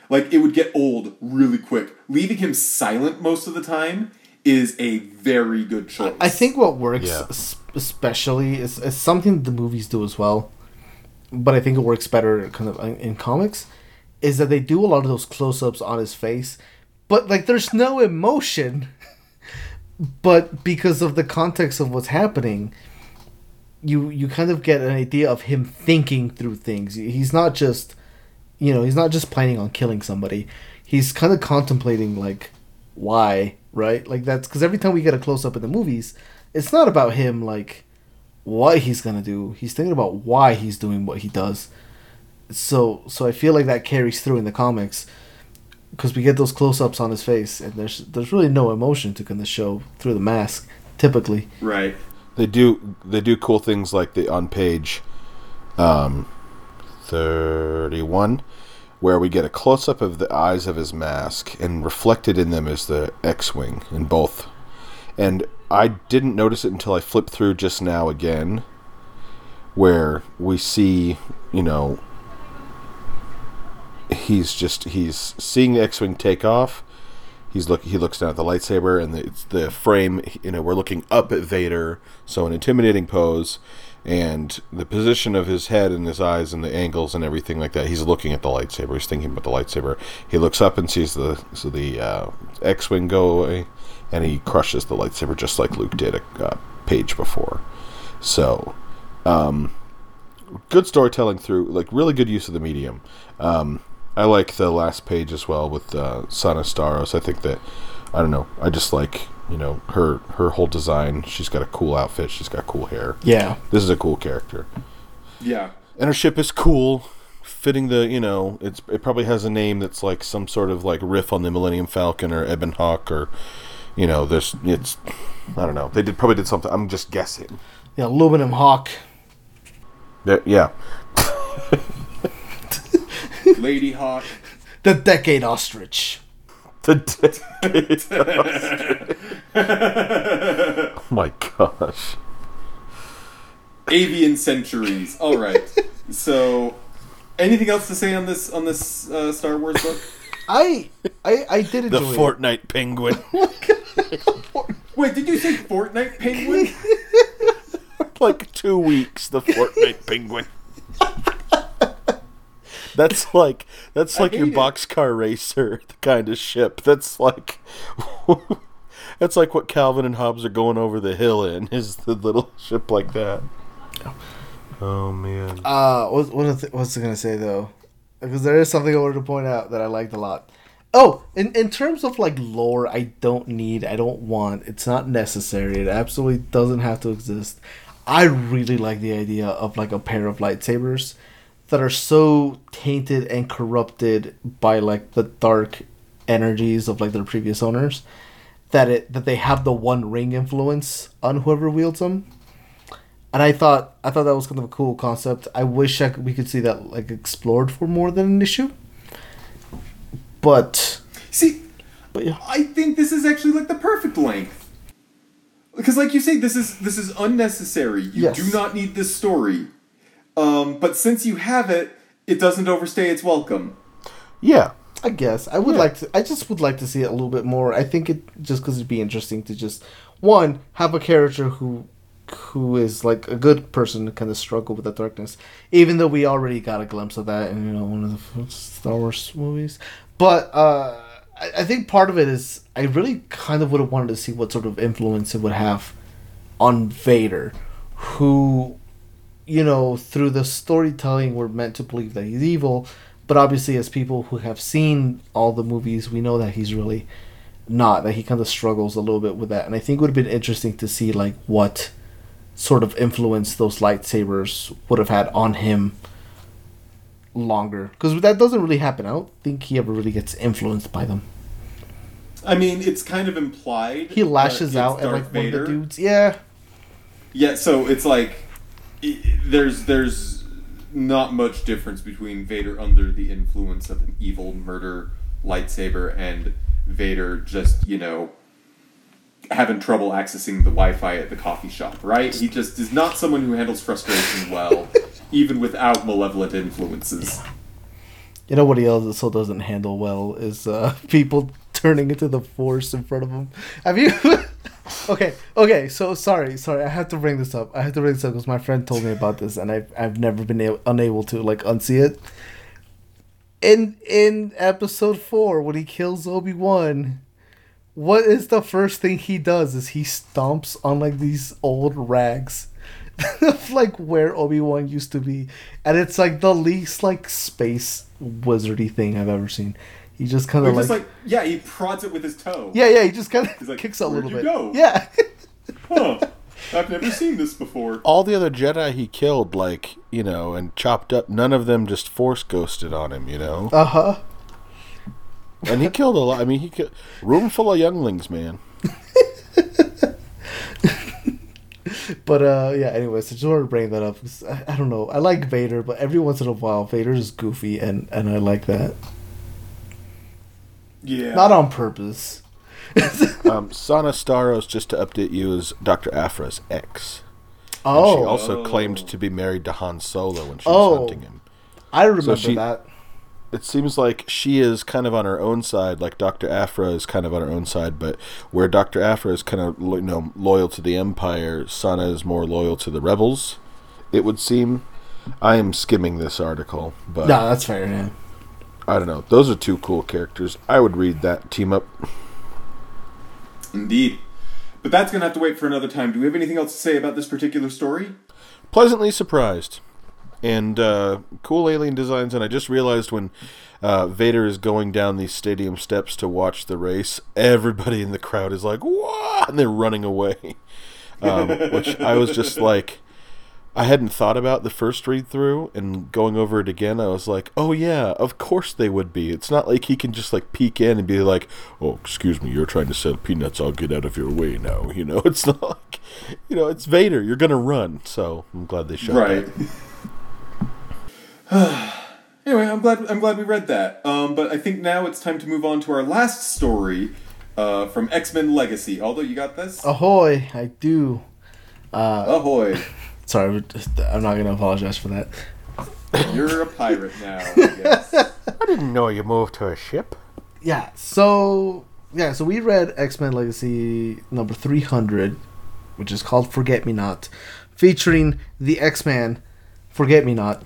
Like it would get old really quick. Leaving him silent most of the time is a very good choice. I think what works Yeah. especially is, is something the movies do as well, but I think it works better kind of in, in comics, is that they do a lot of those close-ups on his face, but like there's no emotion, but because of the context of what's happening, you you kind of get an idea of him thinking through things. He's not just, you know, he's not just planning on killing somebody. He's kind of contemplating like why, right? Like that's because every time we get a close up in the movies, it's not about him like what he's gonna do. He's thinking about why he's doing what he does. So so I feel like that carries through in the comics because we get those close ups on his face, and there's there's really no emotion to kind of show through the mask typically. right. They do they do cool things like the on page um 31 where we get a close up of the eyes of his mask and reflected in them is the X-wing in both. And I didn't notice it until I flipped through just now again where we see, you know, he's just he's seeing the X-wing take off. He's look he looks down at the lightsaber and the, it's the frame you know we're looking up at Vader so an intimidating pose and the position of his head and his eyes and the angles and everything like that he's looking at the lightsaber he's thinking about the lightsaber. He looks up and sees the so the uh, X-wing go away and he crushes the lightsaber just like Luke did a uh, page before. So um, good storytelling through like really good use of the medium. Um, I like the last page as well with uh, Sana Starros. I think that I don't know. I just like you know her her whole design. She's got a cool outfit. She's got cool hair. Yeah, This is a cool character, Yeah. and her ship is cool, fitting the you know it's it probably has a name that's like some sort of like riff on the Millennium Falcon or Ebon Hawk or you know there's it's I don't know. They did probably did something. I'm just guessing. the aluminum hawk. There- yeah. Lady Hawk. The decade ostrich. The oh my gosh. Avian centuries. All right. So, anything else to say on this on this uh, Star Wars book? I I I did enjoy The it. Fortnite penguin. Wait, did you say Fortnite Penguin? like two weeks. The Fortnite Penguin. That's like that's like your it. boxcar racer kind of ship. That's like that's like what Calvin and Hobbes are going over the hill in. Is the little ship like that? Oh man. Uh, what what was, what's I gonna say though? Because there is something I wanted to point out that I liked a lot. Oh, in in terms of like lore, I don't need, I don't want. It's not necessary. It absolutely doesn't have to exist. I really like the idea of like a pair of lightsabers that are so tainted and corrupted by like the dark energies of like their previous owners that it that they have the one ring influence on whoever wields them and I thought I thought that was kind of a cool concept. I wish I could, we could see that like explored for more than an issue. But See, but yeah, I think this is actually like the perfect length. Because, like you say, this is this is unnecessary. You Yes. do not need this story. Um, but since you have it, it doesn't overstay its welcome. Yeah. I guess I would Yeah. like to. I just would like to see it a little bit more. I think it just because it'd be interesting to just one have a character who who is like a good person to kind of struggle with the darkness, even though we already got a glimpse of that in you know one of the Star Wars movies. But uh, I, I think part of it is I really kind of would have wanted to see what sort of influence it would have on Vader, who you know, through the storytelling, we're meant to believe that he's evil. But obviously, as people who have seen all the movies, we know that he's really not. That he kind of struggles a little bit with that. And I think it would have been interesting to see like what sort of influence those lightsabers would have had on him longer, because that doesn't really happen. I don't think he ever really gets influenced by them. I mean, it's kind of implied. He lashes out at like one of the dudes. Yeah, Yeah, so it's like i- there's there's not much difference between Vader under the influence of an evil murder lightsaber and Vader just you know having trouble accessing the Wi-Fi at the coffee shop. Right? He just is not someone who handles frustration well, even without malevolent influences. You know what he also doesn't handle well is uh, people turning into the force in front of him. Have you? okay, okay. So sorry, sorry. I have to bring this up. I have to bring this up because my friend told me about this, and I've I've never been a- unable to like unsee it. In in episode four, when he kills Obi Wan, what is the first thing he does? Is he stomps on like these old rags. of like where Obi Wan used to be, and it's like the least like space wizardy thing I've ever seen. He just kind of like, like yeah, he prods it with his toe. yeah, yeah. He just kind He's of like, kicks a "Where'd little you bit. go?" Yeah, Huh. I've never seen this before. All the other Jedi he killed, like you know, and chopped up. None of them just force ghosted on him, you know. uh huh. And he killed a lot. I mean, he killed room full of younglings, man. But uh, yeah. Anyways, I just wanted to bring that up. 'cause I, I don't know. I like Vader, but every once in a while, Vader is goofy, and and I like that. Yeah. Not on purpose. Um, Sana Starros, just to update you, is Doctor Aphra's ex. And Oh, she also Oh. claimed to be married to Han Solo when she Oh. was hunting him. I remember she- that. It seems like she is kind of on her own side, like Doctor Aphra is kind of on her own side, but where Doctor Aphra is kind of you know loyal to the Empire, Sana is more loyal to the rebels. It would seem. I am skimming this article, but No, that's fair. Yeah. I don't know. Those are two cool characters. I would read that team up. Indeed. But that's going to have to wait for another time. Do we have anything else to say about this particular story? pleasantly surprised and uh, cool alien designs and i just realized when uh, vader is going down these stadium steps to watch the race everybody in the crowd is like what and they're running away um, which i was just like i hadn't thought about the first read through and going over it again i was like oh yeah of course they would be it's not like he can just like peek in and be like oh excuse me you're trying to sell peanuts i'll get out of your way now you know it's not like you know it's vader you're gonna run so i'm glad they showed Right. anyway, I'm glad I'm glad we read that. Um, but I think now it's time to move on to our last story uh, from X Men Legacy. Although you got this, Ahoy! I do. Uh, ahoy! sorry, I'm not gonna apologize for that. You're a pirate now. I guess. I didn't know you moved to a ship. Yeah. So yeah, so we read X Men Legacy number three hundred, which is called Forget Me Not, featuring the X Man, Forget Me Not.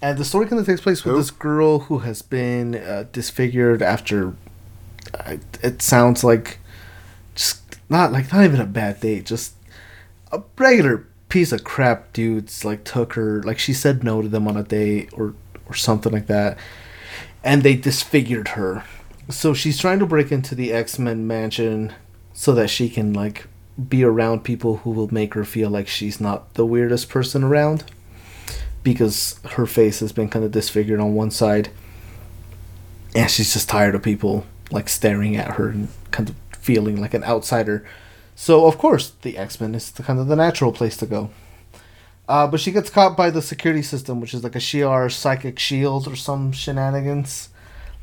And the story kind of takes place with Who? this girl who has been uh, disfigured after. Uh, it sounds like just not like not even a bad date, just a regular piece of crap dudes like took her like she said no to them on a date or or something like that, and they disfigured her. So she's trying to break into the X Men mansion so that she can like be around people who will make her feel like she's not the weirdest person around because her face has been kind of disfigured on one side and she's just tired of people like staring at her and kind of feeling like an outsider so of course the x-men is the kind of the natural place to go. Uh, but she gets caught by the security system which is like a Shi'ar psychic shield or some shenanigans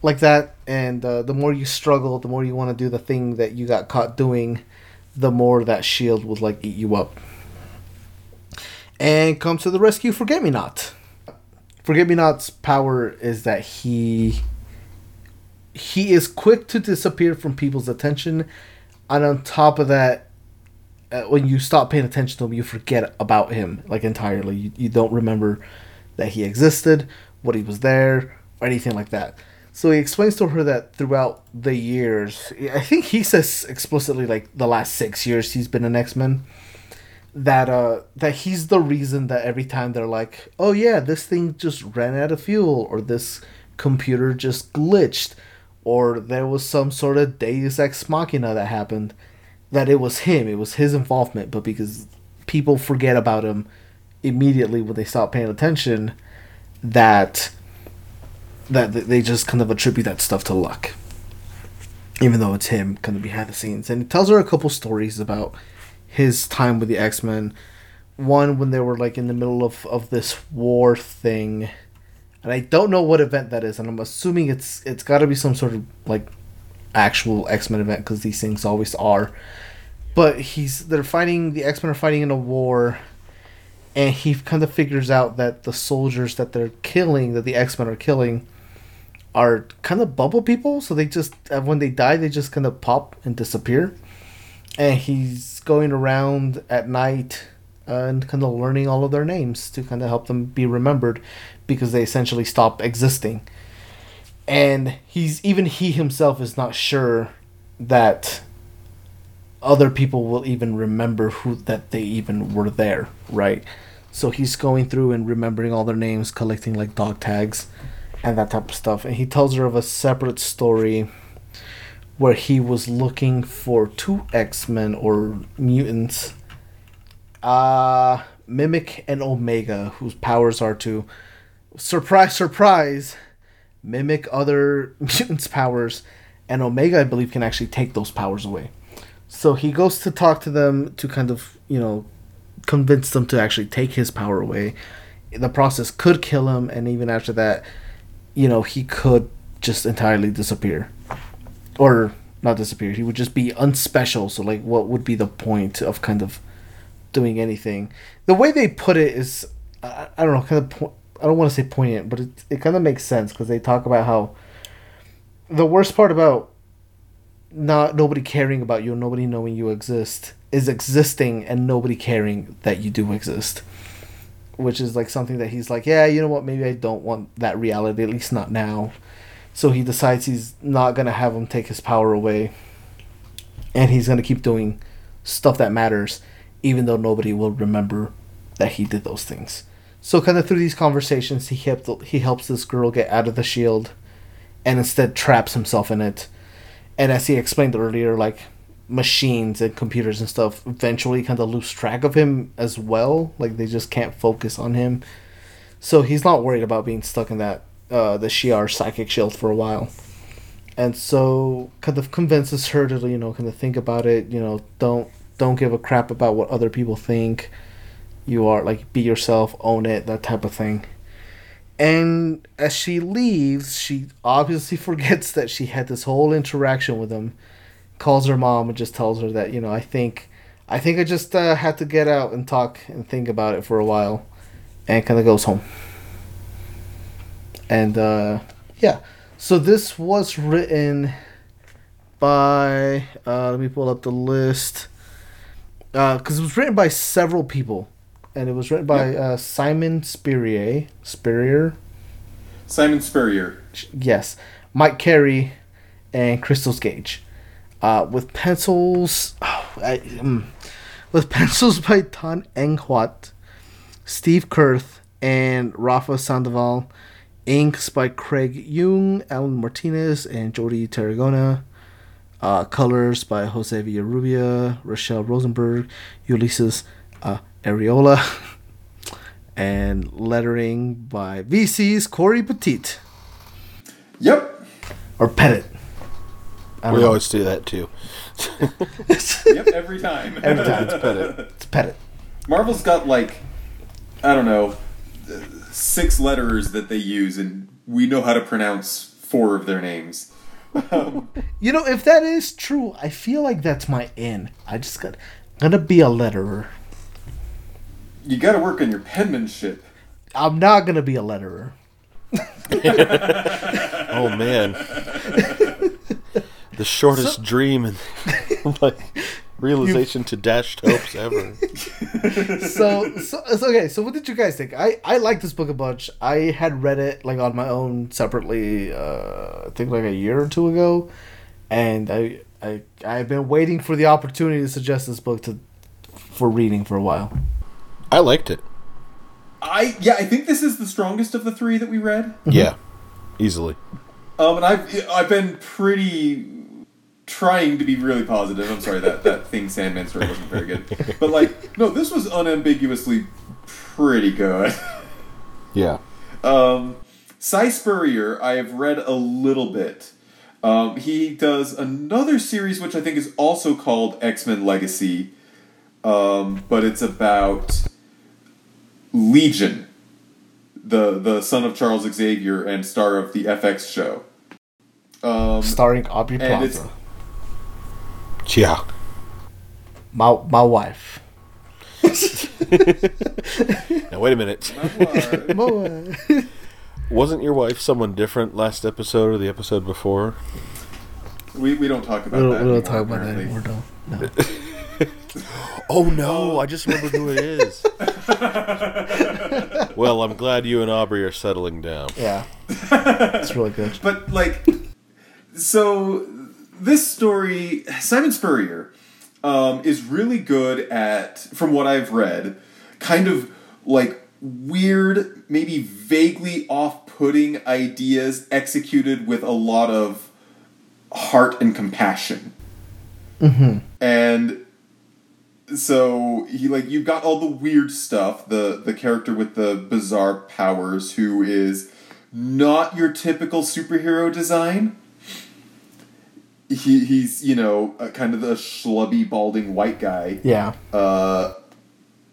like that. And uh, the more you struggle the more you want to do the thing that you got caught doing the more that shield would like eat you up. And comes to the rescue forget me not forget me not's power is that he he is quick to disappear from people's attention and on top of that uh, when you stop paying attention to him you forget about him like entirely. You, you don't remember that he existed what he was there or anything like that. So he explains to her that throughout the years i think he says explicitly like the last six years he's been an x-men that uh that he's the reason that every time they're like oh yeah this thing just ran out of fuel or this computer just glitched or there was some sort of deus ex machina that happened that it was him it was his involvement but because people forget about him immediately when they stop paying attention that that they just kind of attribute that stuff to luck. Even though it's him kind of behind the scenes. And he tells her a couple stories about his time with the x-men. One when they were like in the middle of, of this war thing and i don't know what event that is and i'm assuming it's it's got to be some sort of like actual x-men event because these things always are. But he's they're fighting the x-men are fighting in a war and he kind of figures out that the soldiers that they're killing that the x-men are killing are kind of bubble people. So they just when they die they just kind of pop and disappear. And he's going around at night uh, and kind of learning all of their names to kind of help them be remembered because they essentially stop existing. And he's even he himself is not sure that other people will even remember who that they even were there right? So he's going through and remembering all their names collecting like dog tags and that type of stuff. And he tells her of a separate story where he was looking for two X-Men or mutants uh Mimic and Omega whose powers are to surprise surprise mimic other mutants powers and Omega I believe can actually take those powers away. So he goes to talk to them to kind of, you know, convince them to actually take his power away. The process could kill him and even after that, you know, he could just entirely disappear or not disappear. He would just be unspecial. So like, what would be the point of kind of doing anything? The way they put it is, I, don't know, kind of. Po- I don't want to say poignant, but it it kind of makes sense because they talk about how the worst part about not nobody caring about you, nobody knowing you exist, is existing and nobody caring that you do exist. Which is like something that he's like, yeah, you know what? Maybe I don't want that reality, at least not now. So he decides he's not gonna have him take his power away, and he's gonna keep doing stuff that matters, even though nobody will remember that he did those things. So kind of through these conversations, he helped he helps this girl get out of the shield, and instead traps himself in it. And as he explained earlier, like machines and computers and stuff eventually kind of lose track of him as well. Like they just can't focus on him. So he's not worried about being stuck in that uh, the Shi'ar psychic shield for a while. And so kind of convinces her to you know kind of think about it. You know don't don't give a crap about what other people think. You are like be yourself, own it, that type of thing. And as she leaves, she obviously forgets that she had this whole interaction with him. Calls her mom and just tells her that you know I think, I think I just uh, had to get out and talk and think about it for a while, and kind of goes home. And uh, yeah, so this was written by uh, let me pull up the list because it was written by several people and it was written by uh, Simon Spurrier. Spurrier, Simon Spurrier. yes, Mike Carey, and Christos Gage, uh, with pencils. Oh, I, um, with pencils by Tan Eng Huat, Steve Kurth, and Rafa Sandoval. Inks by Craig Yeung, Alan Martinez, and Jordi Tarragona. Uh, colors by Jose Villarrubia, Rachelle Rosenberg, Ulysses uh, Arreola, and lettering by VC's Corey Petit Yep. or Pettit. I We know. always do that too. Yep. Every time. Every time. It's Pettit. It's Pettit. Marvel's got like, I don't know, six letters that they use, and we know how to pronounce four of their names. Um, you know, if that is true, I feel like that's my in. I just got gonna be a letterer. You got to work on your penmanship. I'm not gonna be a letterer. Oh man, the shortest dream and like realization to dashed hopes ever. so, so, so okay. So, what did you guys think? I I like this book a bunch. I had read it like on my own separately. Uh, I think like a year or two ago, and I I I've been waiting for the opportunity to suggest this book to for reading for a while. I liked it. I yeah, I think this is the strongest of the three that we read. Yeah, easily. Um, and I've I've been pretty trying to be really positive. I'm sorry that that thing Sandman story wasn't very good, but like no, this was unambiguously pretty good. Yeah. Um, Si Spurrier, I have read a little bit. Um, he does another series which I think is also called X Men Legacy, um, but it's about Legion, the the son of Charles Xavier and star of the FX show. Um, Starring Aubrey And it's- Plaza, Yeah. my my wife. Now wait a minute. My wife. Wasn't your wife someone different last episode or the episode before? we, we don't talk we about don't, that. we don't anymore, talk about that apparently. anymore. No. no. Oh no! I just remembered who it is. well, I'm glad you and Aubrey are settling down. Yeah, it's really good. But like, so this story, Simon Spurrier um, is really good at, from what I've read, kind of like weird, maybe vaguely off-putting ideas executed with a lot of heart and compassion. And so he like you've got all the weird stuff the the character with the bizarre powers who is not your typical superhero design. He he's you know a, kind of the schlubby balding white guy. Yeah, uh,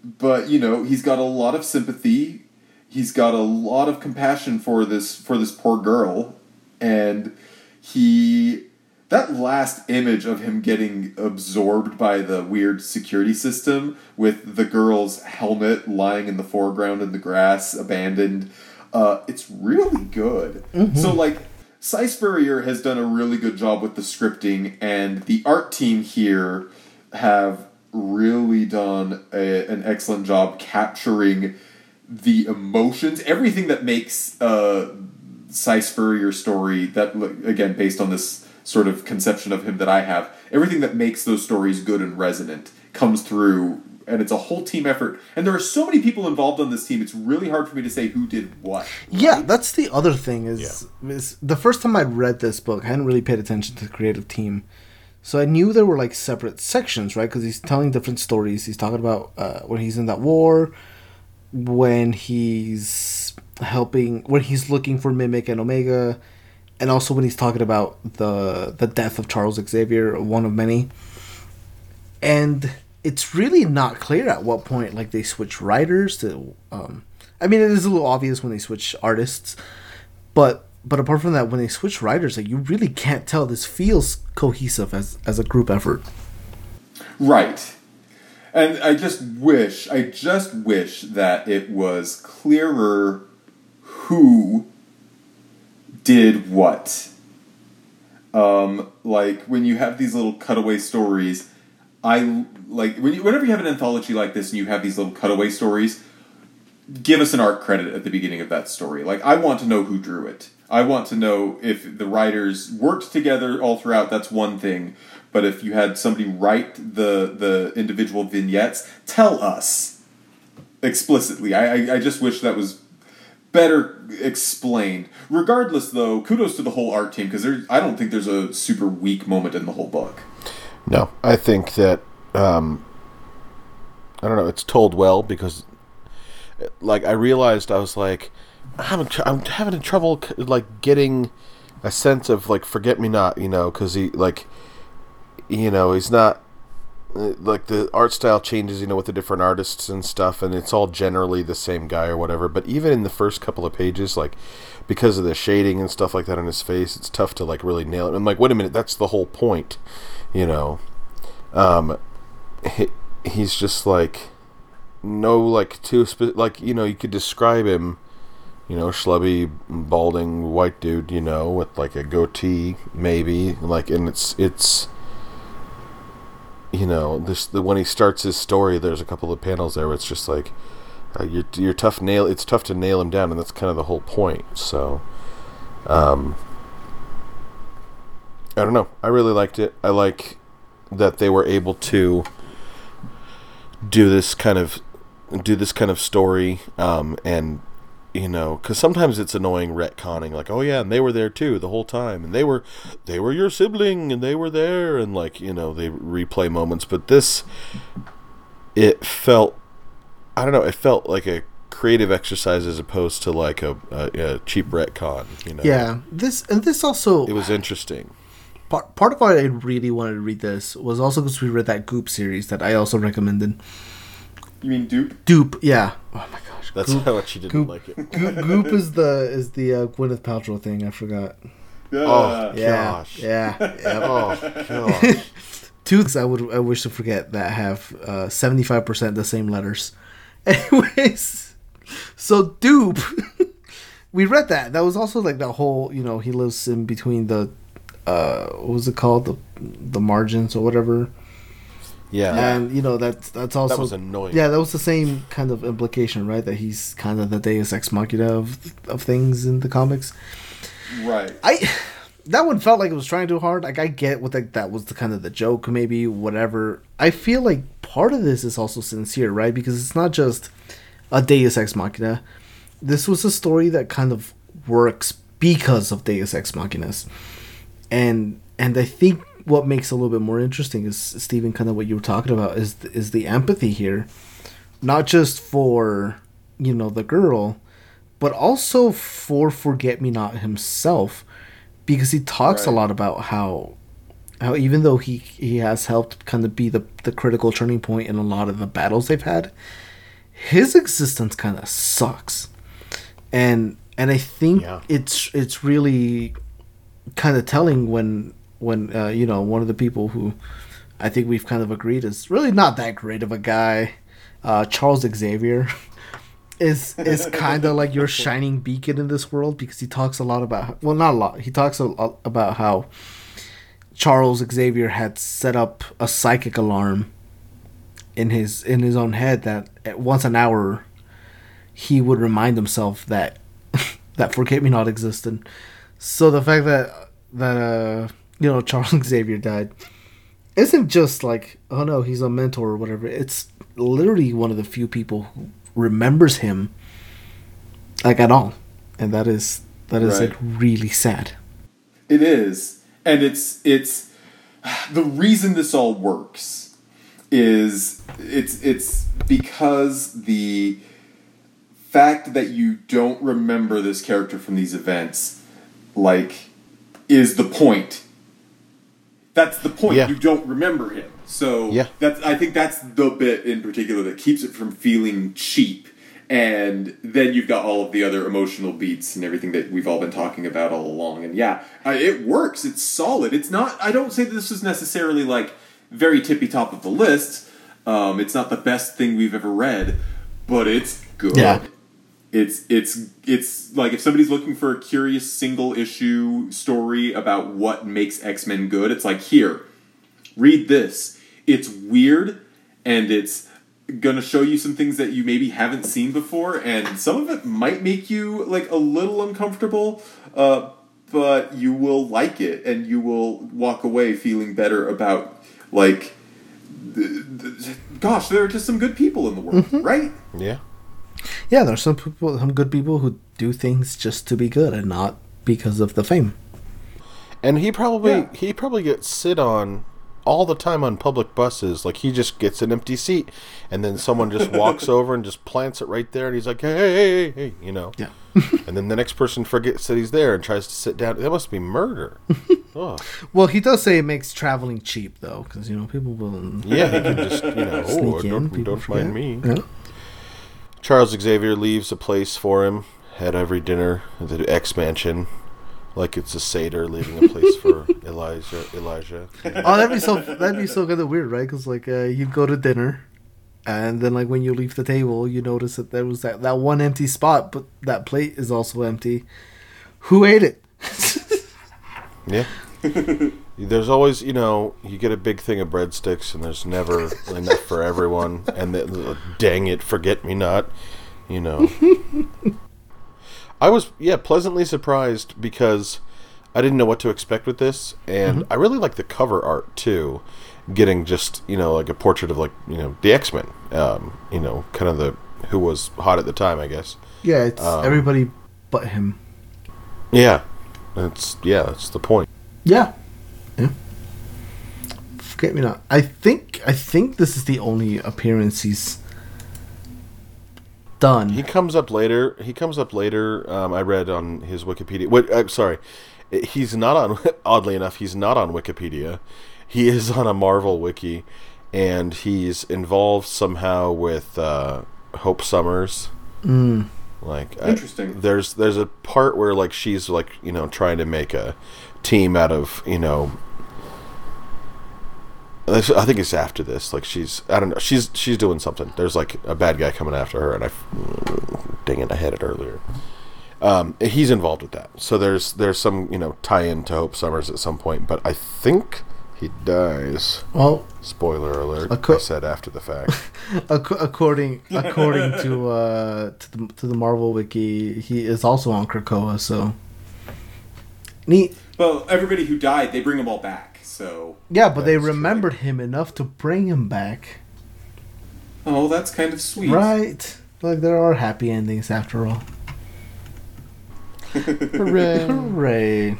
but you know he's got a lot of sympathy. He's got a lot of compassion for this for this poor girl. And he that last image of him getting absorbed by the weird security system with the girl's helmet lying in the foreground in the grass abandoned uh, it's really good. So like Si Spurrier has done a really good job with the scripting and the art team here have really done a, an excellent job capturing the emotions everything that makes uh Si Spurrier story that again based on this sort of conception of him that I have everything that makes those stories good and resonant comes through and it's a whole team effort and there are so many people involved on this team it's really hard for me to say who did what yeah. That's the other thing is, is the first time I read this book, I hadn't really paid attention to the creative team, so I knew there were like separate sections, right? Because he's telling different stories. He's talking about uh, when he's in that war, when he's helping, when he's looking for Mimic and Omega, and also when he's talking about the the death of Charles Xavier, one of many. And it's really not clear at what point like they switch writers to. Um, I mean, it is a little obvious when they switch artists, but but apart from that, when they switch writers, like you really can't tell. This feels cohesive as as a group effort. Right. And I just wish, I just wish that it was clearer who did what. Um, like when you have these little cutaway stories, I like when you, whenever you have an anthology like this and you have these little cutaway stories. Give us an art credit at the beginning of that story. Like I want to know who drew it. I want to know if the writers worked together all throughout. That's one thing. But if you had somebody write the the individual vignettes, tell us explicitly. I I, I just wish that was better explained. Regardless, though, kudos to the whole art team because I don't think there's a super weak moment in the whole book. No, I think that um, I don't know. It's told well because, like, I realized I was like, I'm I'm having trouble like getting a sense of like forget me not, you know, because he like, you know, he's not like the art style changes, you know, with the different artists and stuff, and it's all generally the same guy or whatever. But even in the first couple of pages, like because of the shading and stuff like that on his face, it's tough to like really nail it. I'm like, wait a minute, that's the whole point, you know. Um, he, he's just like no like too spe- like you know you could describe him you know schlubby balding white dude you know with like a goatee maybe like and it's it's you know this the when he starts his story there's a couple of panels there where it's just like uh, you're, you're tough nail it's tough to nail him down and that's kind of the whole point so um i don't know. I really liked it. I like that they were able to do this kind of do this kind of story um, and you know because sometimes it's annoying retconning like oh yeah and they were there too the whole time and they were they were your sibling and they were there and like you know they replay moments but this it felt i don't know it felt like a creative exercise as opposed to like a, a, a cheap retcon you know Yeah, this and this also it was interesting part part of why I really wanted to read this was also because we read that Goop series that I also recommended. You mean dupe? Dupe, yeah. Oh my gosh, that's Goop, how much you didn't Goop- like it Goop, Goop is the is the uh, Gwyneth Paltrow thing. I forgot. oh Yeah, gosh yeah. yeah. oh gosh Two things I would I wish to forget that have seventy five percent the same letters. Anyways, so dupe. we read that. That was also like that whole you know he lives in between the uh what was it called the the margins or whatever. Yeah And you know that's that's also that was annoying yeah that was the same kind of implication right that he's kind of the Deus Ex Machina of of things in the comics. Right. I that one felt like it was trying too hard. Like I get what like that was the kind of the joke, maybe whatever. I feel like part of this is also sincere, right? Because it's not just a Deus Ex Machina. This was a story that kind of works because of Deus Ex Machinas, and and I think what makes a little bit more interesting is Stephen, kind of what you were talking about is is the empathy here, not just for you know the girl, but also for Forget Me Not himself, because he talks a lot about how how even though he he has helped kind of be the the critical turning point in a lot of the battles they've had, his existence kind of sucks, and and I think Yeah. it's it's really kind of telling when when uh, you know one of the people who I think we've kind of agreed is really not that great of a guy, uh, Charles Xavier. Is is kind of like your shining beacon in this world because he talks a lot about well not a lot he talks a lot about how Charles Xavier had set up a psychic alarm in his in his own head that at once an hour he would remind himself that that forget me not existed. So the fact that that uh you know Charles Xavier died isn't just like oh no he's a mentor or whatever. It's literally one of the few people who remembers him like at all, and that is that is Right. like really sad. It is, and it's it's the reason this all works is it's it's because the fact that you don't remember this character from these events like is the point that's the point. Yeah. you don't remember him. So Yeah. that's i think that's the bit in particular that keeps it from feeling cheap. And then you've got all of the other emotional beats and everything that we've all been talking about all along. And yeah uh, it works. It's solid. It's not i don't say that this is necessarily like very tippy top of the list. Um, it's not the best thing we've ever read but it's good. Yeah. It's it's it's like if somebody's looking for a curious single issue story about what makes X-Men good, it's like here, read this. it's weird and it's gonna show you some things that you maybe haven't seen before, and some of it might make you like a little uncomfortable. Uh, but you will like it, and you will walk away feeling better about like. th- th- Gosh, there are just some good people in the world, right? Yeah. Yeah, there's some people, some good people who do things just to be good and not because of the fame. And he probably Yeah. he probably gets sit on all the time on public buses. Like he just gets an empty seat, and then someone just walks over and just plants it right there, and he's like, "Hey, hey, hey, hey, hey," you know. Yeah. and then the next person forgets that he's there and tries to sit down. That must be murder. oh. Well, he does say it makes traveling cheap, though, because you know people will. Yeah, he can just you know. Oh, Sneak in, don't, don't mind me. Yeah. Charles Xavier leaves a place for him at every dinner at the X Mansion, like it's a seder leaving a place for Elijah. Elijah. Oh, that'd be so. That'd be so kind of weird, right? Because like uh, you'd go to dinner, and then like when you leave the table, you notice that there was that that one empty spot, but that plate is also empty. Who ate it? Yeah. there's always, you know, you get a big thing of breadsticks, and there's never enough for everyone. And then, dang it, forget me not, you know. I was, yeah, pleasantly surprised because I didn't know what to expect with this, and I really like the cover art too. Getting just, you know, like a portrait of like, you know, the X Men, um, you know, kind of the who was hot at the time, I guess. Yeah, it's Um, everybody but him. Yeah, that's yeah, that's the point. Yeah. Forget me not. I think I think this is the only appearance he's done. He comes up later. He comes up later. Um, I read on his Wikipedia. Wait, I'm sorry. He's not on. Oddly enough, he's not on Wikipedia. He is on a Marvel wiki, and he's involved somehow with uh, Hope Summers. Mm. Like I- Interesting. there's there's a part where like she's like you know trying to make a team out of you know. This- I think it's after this. Like she's I don't know. She's she's doing something. There's like a bad guy coming after her, and I dang it, I had it earlier. Um, he's involved with that. So there's there's some you know tie-in to Hope Summers at some point, but I think he dies. Well, Spoiler alert! A co- I said after the fact. according according to uh to the to the Marvel wiki, he is also on Krakoa. So neat. Well, everybody who died, they bring them all back. So, Yeah, but they That's true. remembered him enough to bring him back. oh, that's kind of sweet. Right. Like there are happy endings after all. Hooray! Hooray.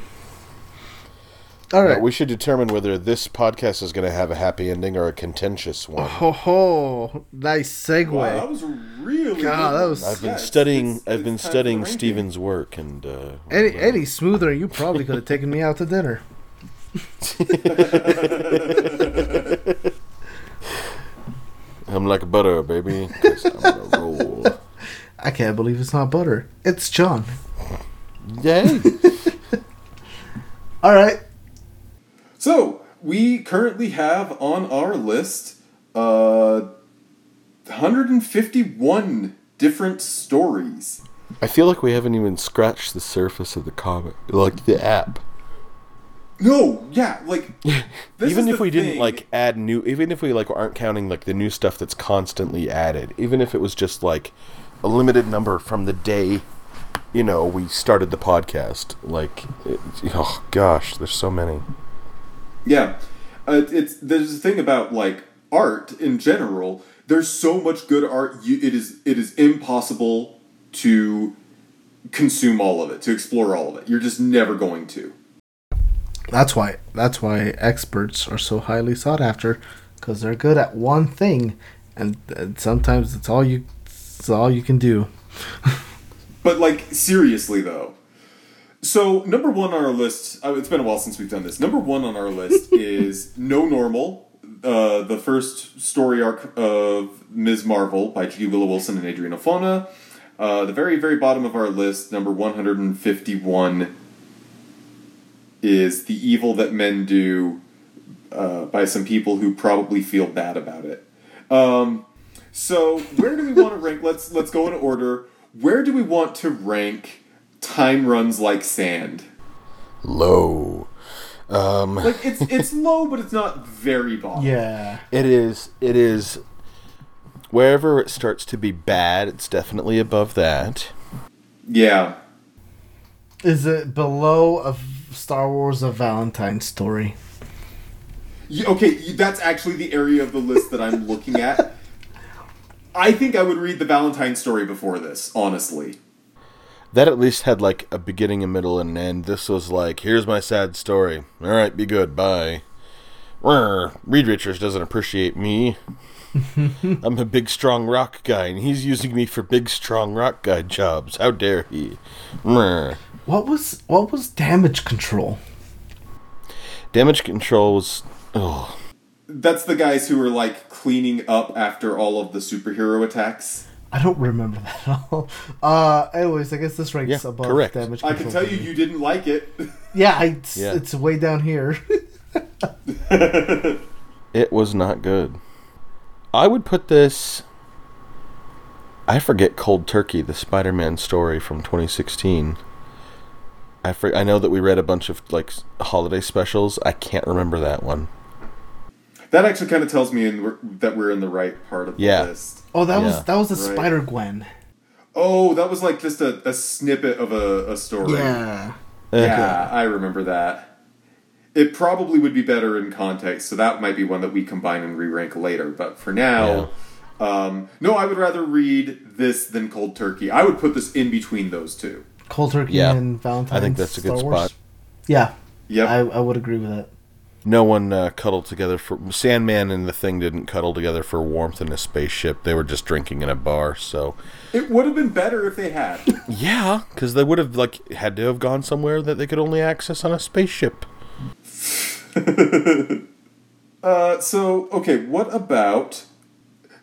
All right. Now, we should determine whether this podcast is going to have a happy ending or a contentious one. Ho ho! Nice segue. Wow, that was really. God, good. that was- I've been Yeah, studying. it's- I've been studying ranking. Steven's work, and uh, Any any smoother, you probably could have taken me out to dinner. I'm like butter, baby. I'm on a roll. I can't believe it's not butter. It's John. Yay! All right. So we currently have on our list uh, 151 different stories. I feel like we haven't even scratched the surface of the comic, like the app. No, yeah, like even if the we didn't like add new, even if we like aren't counting like the new stuff that's constantly added, even if it was just like a limited number from the day, you know, we started the podcast. Like, it, oh gosh, there's so many. Yeah, uh, it's there's a thing about like art in general. There's so much good art. You, it is it is impossible to consume all of it, to explore all of it. You're just never going to. That's why that's why experts are so highly sought after because they're good at one thing, and, and sometimes it's all you it's all you can do. But like seriously though. So number one on our list. Uh, it's been a while since we've done this. Number one on our list is No Normal, uh, the first story arc of Ms. Marvel by G. Willow Wilson and Adrian Alphona. Uh, the very very bottom of our list, number one hundred and fifty-one, is The Evil That Men Do uh, by some people who probably feel bad about it. Um, so where do we want to rank? Let's let's go in order. Where do we want to rank Time Runs Like Sand? Low. Um, Like it's it's low, but it's not very bottom. Yeah. it is. It is. Wherever it starts to be bad, it's definitely above that. Yeah. Is it below a Star Wars: A Valentine story? Y- Okay, y- that's actually the area of the list that I'm looking at. I think I would read the Valentine story before this, honestly. That at least had like a beginning, a middle, and an end. This was like, here's my sad story. All right, be good. Bye. Rrr, Reed Richards doesn't appreciate me. I'm a big, strong rock guy, and he's using me for big, strong rock guy jobs. How dare he? What was what was damage control? Damage control was. Oh, That's the guys who were like cleaning up after all of the superhero attacks. I don't remember that at all. Uh, anyways, I guess this ranks Yeah, above correct. damage I can tell you, you didn't like it. Yeah, I, it's, Yeah. it's way down here. it was not good. I would put this. I forget Cold Turkey, the Spider-Man story from 2016. I for, I know that we read a bunch of like holiday specials. I can't remember that one. that actually kind of tells me in, that we're in the right part of the Yeah. list. oh, that Yeah. was that was the Right. Spider Gwen. Oh, that was like just a, a snippet of a, a story. Yeah. Uh-huh. Yeah, I remember that. It probably would be better in context, so that might be one that we combine and re-rank later. But for now, um, no, I would rather read this than Cold Turkey. I would put this in between those two. Cold Turkey Yeah. and Valentine. I think that's a good Star Wars. spot. Yeah, Yep. I, I would agree with that. No one uh, cuddled together for Sandman and the Thing didn't cuddle together for warmth in a spaceship. They were just drinking in a bar. So it would have been better if they had. yeah, because they would have like had to have gone somewhere that they could only access on a spaceship. Uh, so okay, what about?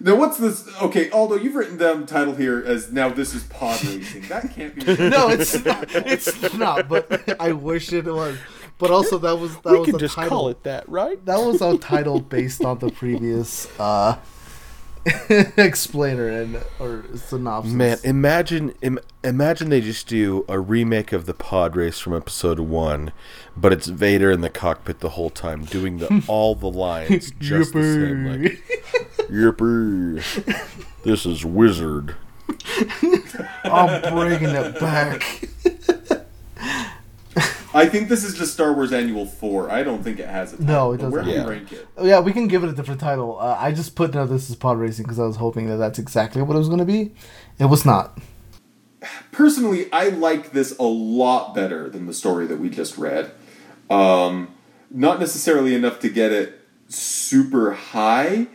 Now, what's this? Okay, Aldo, you've written down title here as now. This is pod racing. That can't be. No, it's not. It's not. But I wish it was. But also, that was that we was could a just title. call it that, right? That was a title based on the previous uh, explainer and or synopsis. Man, imagine Im- imagine they just do a remake of the pod race from episode one, but it's Vader in the cockpit the whole time doing the all the lines just the same. Like, Yippee! This is Wizard. I'm bringing it back. I think this is just Star Wars Annual Four. I don't think it has a title. No, it but Where do doesn't. you Yeah. rank it? Oh, yeah, we can give it a different title. Uh, I just put no. This is pod racing because I was hoping that that's exactly what it was going to be. It was not. Personally, I like this a lot better than the story that we just read. Um, not necessarily enough to get it super high.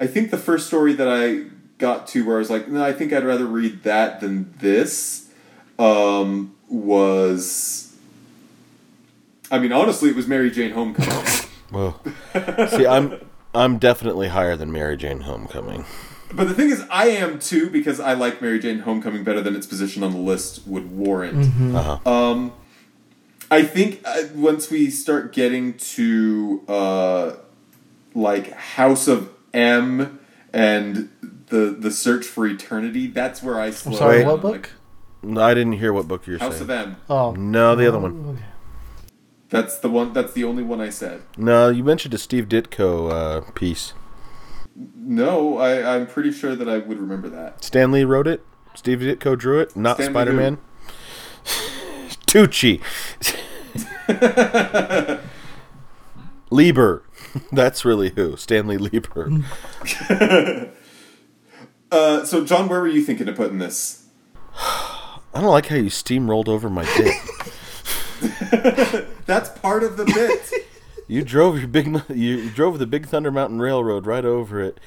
I think the first story that I got to where I was like, no, I think I'd rather read that than this um, was. I mean, honestly, it was Mary Jane Homecoming. Well, see, I'm I'm definitely higher than Mary Jane Homecoming. but the thing is, I am too because I like Mary Jane Homecoming better than its position on the list would warrant. Uh-huh. Um, I think uh, once we start getting to uh, like House of M and the the Search for Eternity, that's where I slow I'm sorry. down. What I'm book? No, I didn't hear what book you're Like, House saying. of M. Oh No, the other one. Okay. That's the one. That's the only one I said. No, you mentioned a Steve Ditko uh, piece. No, I, I'm pretty sure that I would remember that. Stanley wrote it. Steve Ditko drew it. Not Stanley Spider Man. Tucci. Lieber. That's really who. Stanley Lieber. Uh, so, John, where were you thinking of putting this? I don't like how you steamrolled over my dick. That's part of the bit. You drove your big you drove the Big Thunder Mountain Railroad right over it.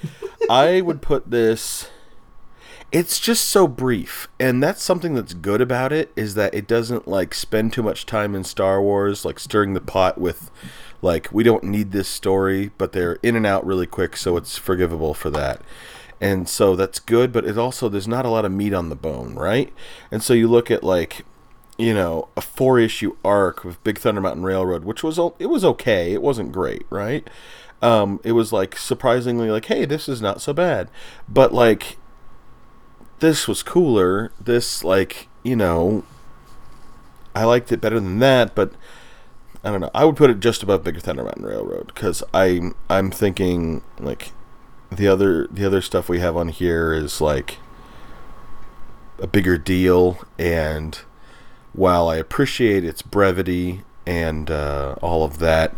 I would put this it's just so brief and that's something that's good about it is that it doesn't like spend too much time in Star Wars like stirring the pot with like we don't need this story but they're in and out really quick so it's forgivable for that. And so that's good but it also there's not a lot of meat on the bone, right? And so you look at like you know, a four issue arc with Big Thunder Mountain Railroad, which was it was okay. It wasn't great, right? Um, it was like surprisingly like, hey, this is not so bad. But like this was cooler. This like, you know, I liked it better than that, but I don't know. I would put it just above Big Thunder Mountain Railroad because I I'm thinking like the other the other stuff we have on here is like a bigger deal and while I appreciate its brevity and uh, all of that,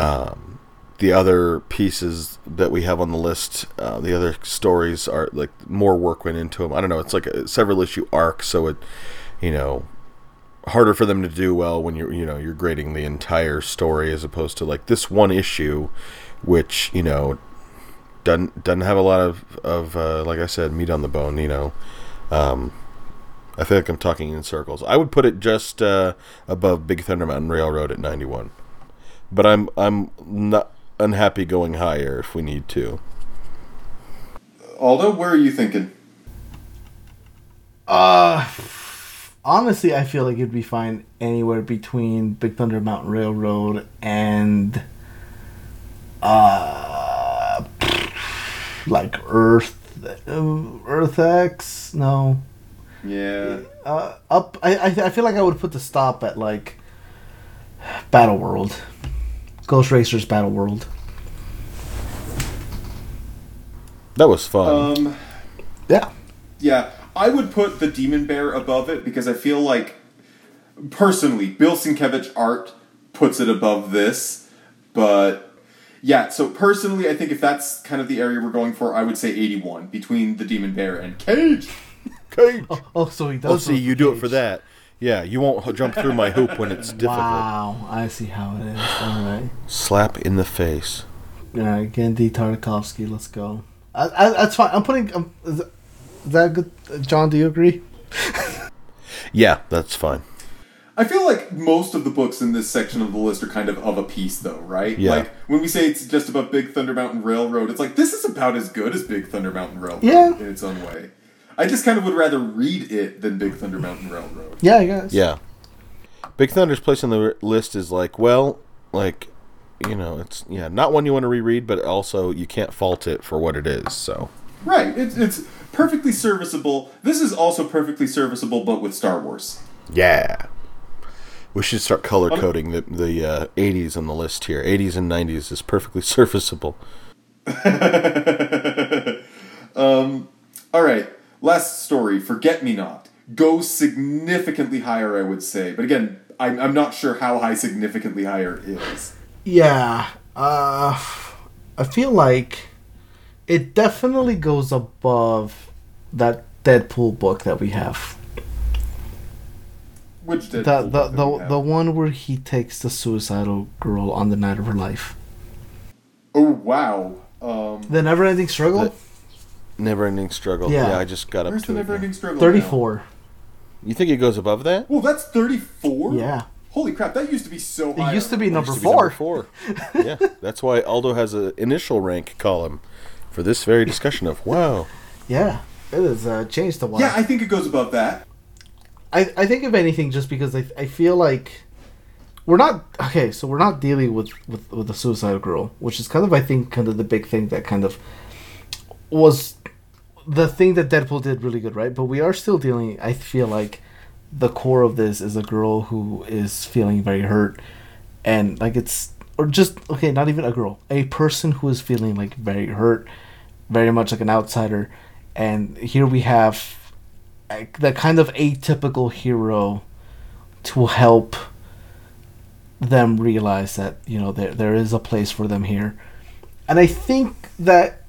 um, the other pieces that we have on the list, uh, the other stories are like more work went into them. I don't know. It's like a several issue arc, so it, you know, harder for them to do well when you're you know you're grading the entire story as opposed to like this one issue, which you know doesn't doesn't have a lot of of uh, like I said meat on the bone. You know, um, I feel like I'm talking in circles. I would put it just uh, above Big Thunder Mountain Railroad at 91, but I'm I'm not unhappy going higher if we need to. Aldo, where are you thinking? Uh, honestly, I feel like it'd be fine anywhere between Big Thunder Mountain Railroad and uh, like Earth, Earth X. No, Yeah. uh, up. I, I I feel like I would put the stop at like Battle World, Ghost Racers Battle World. That was fun. Um, Yeah. yeah, I would put the Demon Bear above it because I feel like, personally, Bill Sienkiewicz art puts it above this. But yeah, so personally, I think if that's kind of the area we're going for, I would say 81 between the Demon Bear and Cage. Cage. Oh, so he does. Oh, see, you do it for that. Yeah, you won't jump through my hoop when it's difficult. Wow, I see how it is. All right. Slap in the face. All right, Genndy Tartakovsky, let's go. I, I, that's fine. I'm putting. Um, is, that, is that good? Uh, John, do you agree? Yeah, that's fine. I feel like most of the books in this section of the list are kind of of a piece, though, right? Yeah. Like when we say it's just about Big Thunder Mountain Railroad, it's like this is about as good as Big Thunder Mountain Railroad Yeah. in its own way. I just kind of would rather read it than Big Thunder Mountain Railroad. Yeah, I guess. Yeah. Big Thunder's place on the list is like, well, like, you know, it's, yeah, not one you want to reread, but also you can't fault it for what it is, so. Right. It's, it's perfectly serviceable. This is also perfectly serviceable, but with Star Wars. Yeah. We should start color coding the, the uh, 80s on the list here. 80s and 90s is perfectly serviceable. um, all right. Last story. Forget Me Not goes significantly higher, I would say. But again, I'm, I'm not sure how high significantly higher is. Yeah. Uh, I feel like it definitely goes above that Deadpool book that we have. Which The Deadpool the book that we the, have? the one where he takes the suicidal girl on the night of her life. Oh wow. Um, The never ending struggle. The- Never ending struggle. Yeah. Yeah. I just got up where's to the it. never ending struggle? now? Thirty four. You think it goes above that? Well, that's 34? Yeah. Holy crap, that used to be so high. It used to be on number list. Used to be four. four. yeah, that's why Aldo has an initial rank column for this very discussion of wow. Yeah. It has uh, changed a lot. Yeah, I think it goes above that. I, I think if anything, just because I, I feel like we're not okay, so we're not dealing with with with the suicidal girl, which is kind of I think kind of the big thing that kind of was the thing that Deadpool did really good, right? But we are still dealing. I feel like the core of this is a girl who is feeling very hurt, and like it's or just okay, not even a girl, a person who is feeling like very hurt, very much like an outsider, and here we have the kind of atypical hero to help them realize that you know there there is a place for them here, and I think that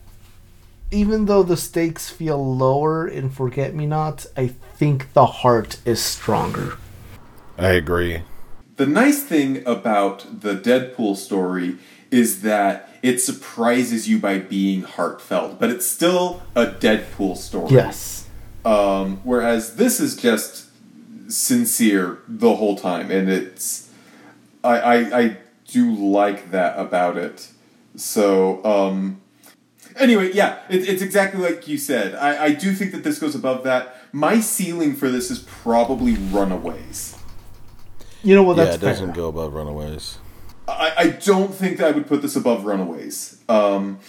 even though the stakes feel lower in Forget Me Not, I think the heart is stronger. I agree. The nice thing about the Deadpool story is that it surprises you by being heartfelt, but it's still a Deadpool story. Yes. Um, whereas this is just sincere the whole time, and it's I I, I do like that about it. So um, anyway, yeah, it, it's exactly like you said. I, I do think that this goes above that. My ceiling for this is probably Runaways. You know what? yeah, it doesn't fair. go above Runaways. I, I don't think that I would put this above Runaways. Um,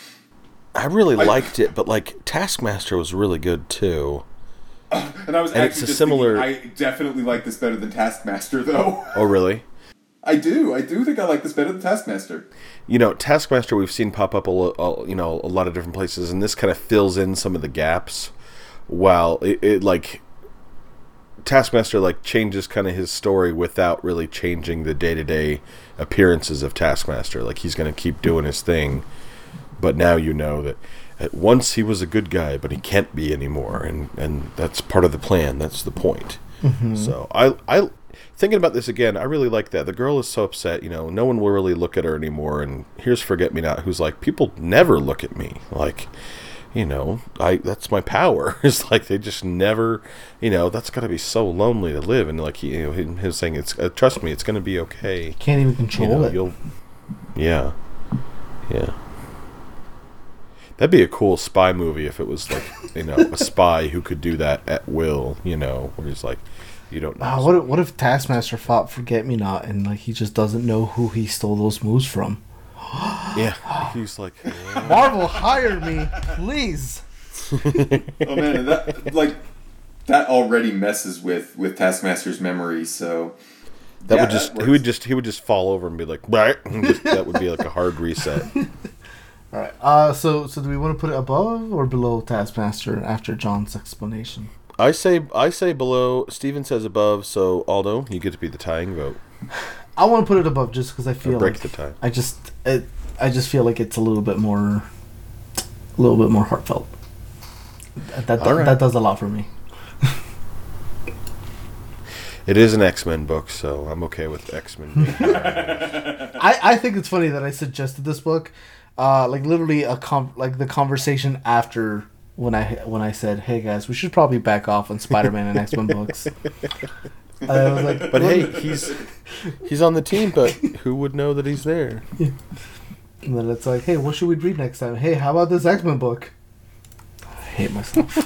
I really I- liked it, but like Taskmaster was really good too. and I was And actually it's a just similar- thinking, I definitely like this better than Taskmaster, though. Oh really? I do. I do think I like this better than Taskmaster. you know, Taskmaster we've seen pop up a, a you know a lot of different places, and this kind of fills in some of the gaps. While it, it like Taskmaster like changes kind of his story without really changing the day to day appearances of Taskmaster. Like he's going to keep doing his thing, but now you know that at once he was a good guy, but he can't be anymore, and and that's part of the plan. That's the point. Mm-hmm. So I I thinking about this again, I really like that. The girl is so upset, you know, no one will really look at her anymore. And here's Forget Me Not, who's like, people never look at me. Like, you know, I that's my power. it's like they just never, you know, that's got to be so lonely to live. And like he, you know, him, him saying, "It's uh, trust me, it's going to be okay." Can't even You control know, it. you'll, yeah, yeah. That'd be a cool spy movie if it was like, you know, a spy who could do that at will. You know, where he's like, you don't know. Ah, what if, what if Taskmaster fought Forget Me Not and like he just doesn't know who he stole those moves from? Yeah, he's like, "Yeah." Marvel, hire me, please. Oh man, that like that already messes with with Taskmaster's memory. So that Yeah, would just that he would just he would just fall over and be like, "Right," and just- that would be like a hard reset. All right. Uh, so so do we want to put it above or below Taskmaster after John's explanation? I say I say below. Steven says above. So Aldo, you get to be the tying vote. I want to put it above just because I feel break like the tie. I just it, I just feel like it's a little bit more, a little bit more heartfelt. That that, All right. that does a lot for me. It is an X Men book, so I'm okay with X Men. I, I think it's funny that I suggested this book, uh, like literally a com- like the conversation after when I when I said, "Hey guys, we should probably back off on Spider-Man and X-Men books." I was like, but hey, he's he's on the team, but who would know that he's there? and then it's like, "Hey, what should we read next time? Hey, how about this X-Men book?" I hate myself.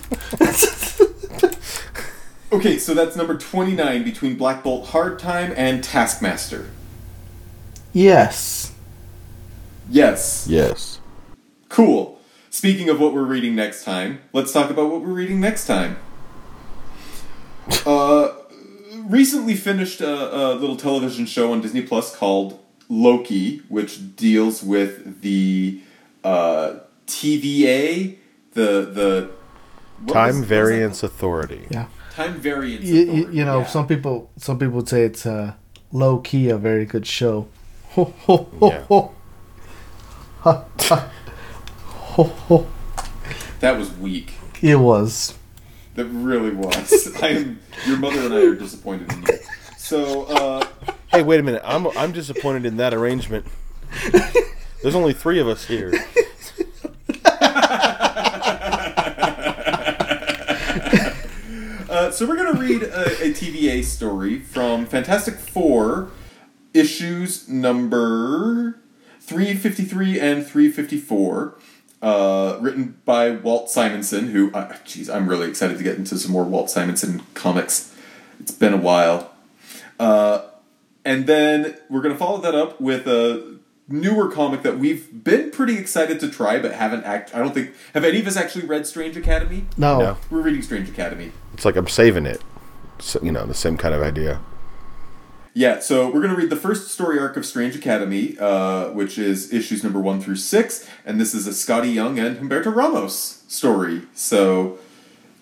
okay, so that's number twenty nine between Black Bolt Hard Time and Taskmaster. yes. Yes, Yes. cool. Speaking of what we're reading next time, let's talk about what we're reading next time. Uh, recently finished a, a little television show on Disney Plus called Loki, which deals with the uh, TVA, the the what was- Time was Variance Authority. Yeah. time variance. You, you, Authority, you know, yeah. some people some people would say it's uh, low key a very good show. Ho ho ho Yeah. ho. Ha, ha. Ho ho. that was weak. It was. That really was. I am. Your mother and I are disappointed in you. So, uh, Hey, wait a minute. I'm I'm disappointed in that arrangement. There's only three of us here. uh, so we're gonna read a, a TVA story from Fantastic Four, issues number three fifty three and three fifty four. Uh, written by Walt Simonson, who, uh, geez, I'm really excited to get into some more Walt Simonson comics. It's been a while. Uh, and then we're going to follow that up with a newer comic that we've been pretty excited to try, but haven't act. I don't think have any of us actually read Strange Academy. No. No. We're reading Strange Academy. It's like I'm saving it. So, you know, the same kind of idea. Yeah, so we're going to read the first story arc of Strange Academy, uh, which is issues number one through six, and this is a Skottie Young and Humberto Ramos story. So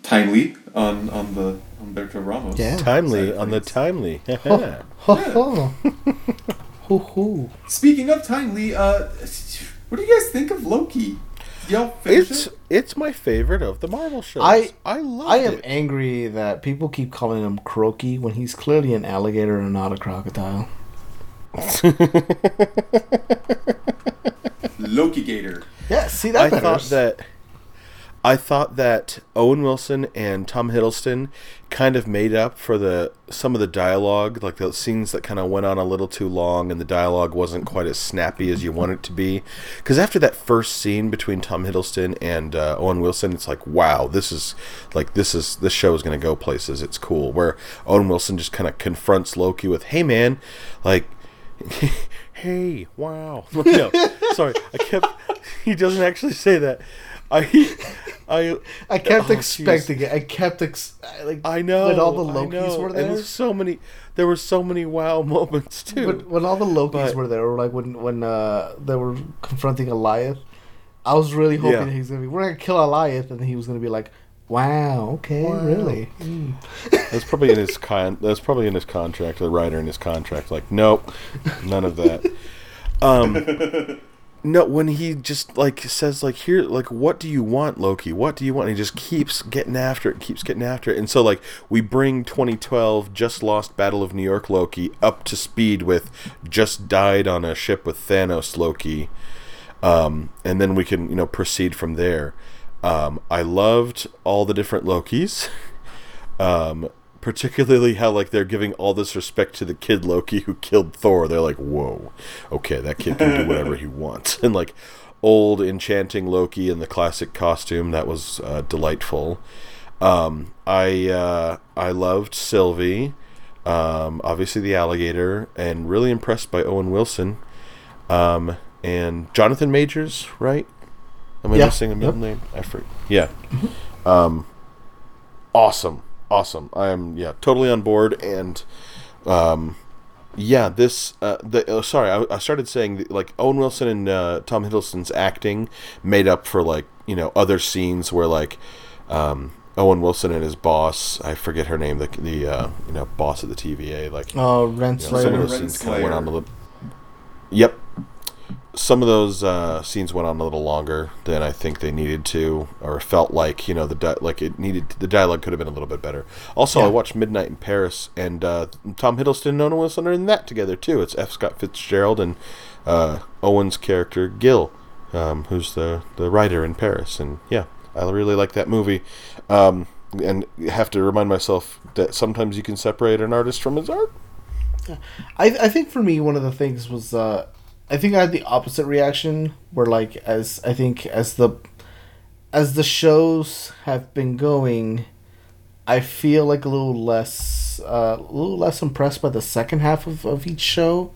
timely on on the Humberto Ramos. Yeah. Timely side on the things. timely. Ho ho. Ho ho. Speaking of timely, uh, what do you guys think of Loki? Y'all it's it? it's my favorite of the Marvel shows. I- I love it. I am it. angry that people keep calling him croaky when he's clearly an alligator and not a crocodile. Loki Gator. Yeah, see that I better. thought that I thought that Owen Wilson and Tom Hiddleston kind of made up for the some of the dialogue, like the scenes that kind of went on a little too long, and the dialogue wasn't quite as snappy as you want it to be. Because after that first scene between Tom Hiddleston and uh, Owen Wilson, it's like, wow, this is like this is this show is going to go places. It's cool. Where Owen Wilson just kind of confronts Loki with, "Hey, man, like." hey, wow. no, sorry, I kept. He doesn't actually say that. I, I, I kept Oh, expecting it. I kept ex- like I know. when all the Lokis were And there. there's so many. There were so many wow moments too. When, when all the Lokis But- were there, or like when when uh, they were confronting Alioth, I was really hoping Yeah. that he's gonna be we're gonna kill Alioth, and he was gonna be like, "Wow, okay, really." Mm. That's probably in his con. That's probably in his contract. The writer in his contract, like, nope, none of that. Um, no, when he just like says like here, like, what do you want, Loki? What do you want? And he just keeps getting after it, keeps getting after it, and so like we bring 2012 just lost Battle of New York Loki up to speed with just died on a ship with Thanos Loki, um, and then we can you know proceed from there. Um, I loved all the different Lokis. um, particularly how like they're giving all this respect to the kid Loki who killed Thor. They're like, whoa, okay, that kid can do whatever he wants, and like old enchanting Loki in the classic costume that was uh, delightful. Um, I uh, I loved Sylvie, um, obviously the alligator, and really impressed by Owen Wilson, um, and Jonathan Majors, right? Am I Yeah. missing a middle Yep. name? I forget. Yeah. Um, awesome, awesome. I am yeah totally on board, and um, yeah, this uh, the oh, sorry, I, I started saying that, like Owen Wilson and uh, Tom Hiddleston's acting made up for like you know other scenes where like um, Owen Wilson and his boss, I forget her name, the the uh, you know boss of the TVA, like Oh, you know, some Renslayer. of those scenes kind of went on a little. Yep. Some of those uh, scenes went on a little longer than I think they needed to, or felt like you know the di- like it needed. The dialogue could have been a little bit better. Also, I watched Midnight in Paris, and uh, Tom Hiddleston and Owen Wilson are in that together too. It's F. Scott Fitzgerald and uh, Owen's character Gil, um, who's the the writer in Paris, and yeah, I really like that movie. Um, and have to remind myself that sometimes you can separate an artist from his art. I I think for me one of the things was uh I think I had the opposite reaction where like as I think as the as the shows have been going I feel like a little less uh, a little less impressed by the second half of, of each show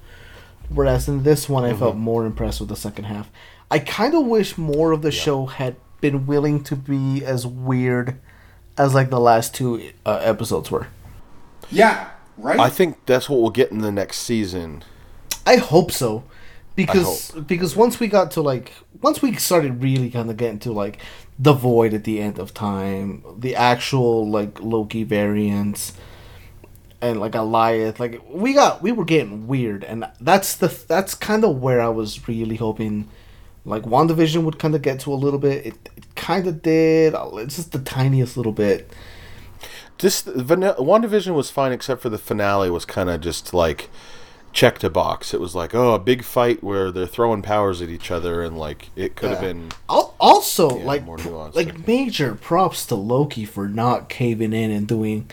whereas in this one I felt more impressed with the second half. I kind of wish more of the show had been willing to be as weird as like the last two uh, episodes were. Yeah, right. I think that's what we'll get in the next season. I hope so, because because once we got to like once we started really kind of getting to like the void at the end of time, the actual like Loki variants, and like Goliath, like we got we were getting weird, and that's the that's kind of where I was really hoping. Like WandaVision would kind of get to a little bit. It, it kind of did. Uh, it's just the tiniest little bit. This Van- WandaVision was fine, except for the finale was kind of just like checked a box. It was like, oh, a big fight where they're throwing powers at each other, and like it could have Yeah. been. Al- Also, Yeah, like more pr- like major props to Loki for not caving in and doing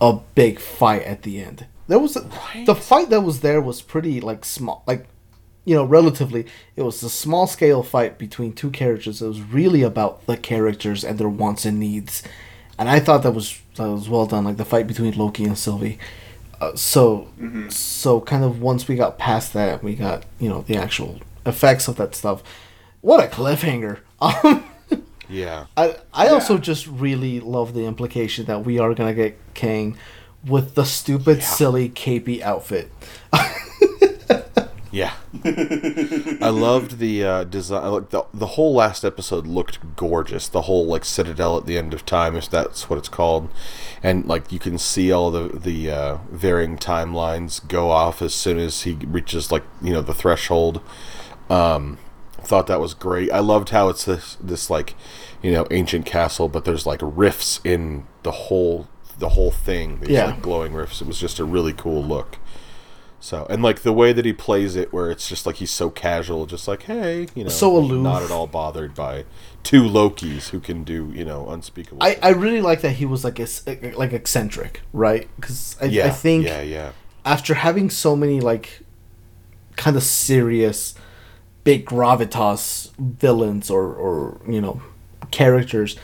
a big fight at the end. There was a, the fight that was there was pretty like small, like you know, relatively. It was a small scale fight between two characters. It was really about the characters and their wants and needs, and I thought that was that was well done. Like the fight between Loki and Sylvie. Uh, so so kind of once we got past that, we got you know the actual effects of that stuff. What a cliffhanger! Um, Yeah, I I also just really love the implication that we are gonna get Kang with the stupid, silly, capey outfit. yeah. I loved the uh, design. Like the the whole last episode looked gorgeous. The whole like citadel at the end of time, if that's what it's called, and like you can see all the the uh, varying timelines go off as soon as he reaches like you know the threshold. Um, thought that was great. I loved how it's this this like you know ancient castle, but there's like rifts in the whole the whole thing. These Yeah. like glowing rifts. It was just a really cool look. So and like the way that he plays it, where it's just like he's so casual, just like hey, you know, So aloof. not at all bothered by two Lokis who can do you know unspeakable. I. I really like that he was like a, like eccentric, right? Because I, yeah, I think yeah, yeah, after having so many like kind of serious big gravitas villains or or you know characters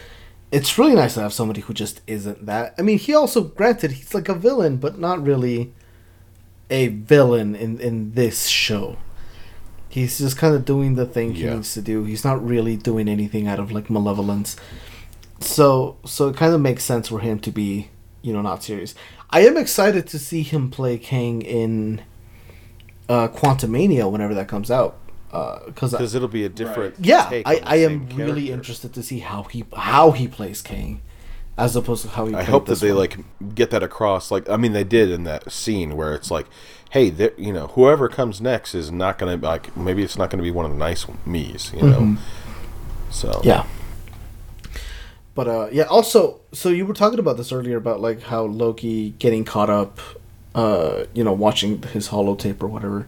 it's really nice to have somebody who just isn't that i mean he also granted he's like a villain but not really a villain in in this show He's just kind of doing the thing he Yeah. needs to do. He's not really doing anything out of like malevolence. So so it kind of makes sense for him to be, you know, not serious. I am excited to see him play Kang in uh Quantumania whenever that comes out. Uh, cuz Because it'll be a different. yeah, take I, on the I am same really interested to see how he how he plays Kang as opposed to how he I hope that they one. like get that across. Like, I mean, they did in that scene where it's like, hey, there- you know, whoever comes next is not gonna like. Maybe it's not gonna be one of the nice me's, you know. So Mm-hmm. Yeah. But uh yeah, also so you were talking about this earlier about like how Loki getting caught up uh you know watching his holotape or whatever.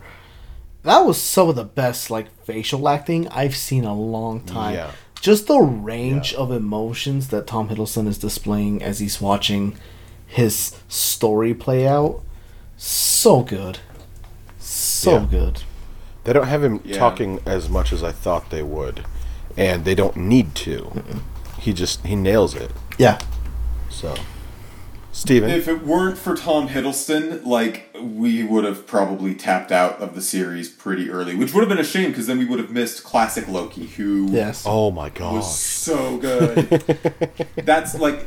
That was some of the best like facial acting I've seen in a long time. Yeah. Just the range of emotions that Tom Hiddleston is displaying as he's watching his story play out. So good. So Yeah. good. they don't have him Yeah. talking as much as I thought they would, and they don't need to. He just he nails it. Yeah. So, Steven, If it weren't for Tom Hiddleston, like we would have probably tapped out of the series pretty early, which would have been a shame because then we would have missed classic Loki, who Yes. oh my god, was so good. that's like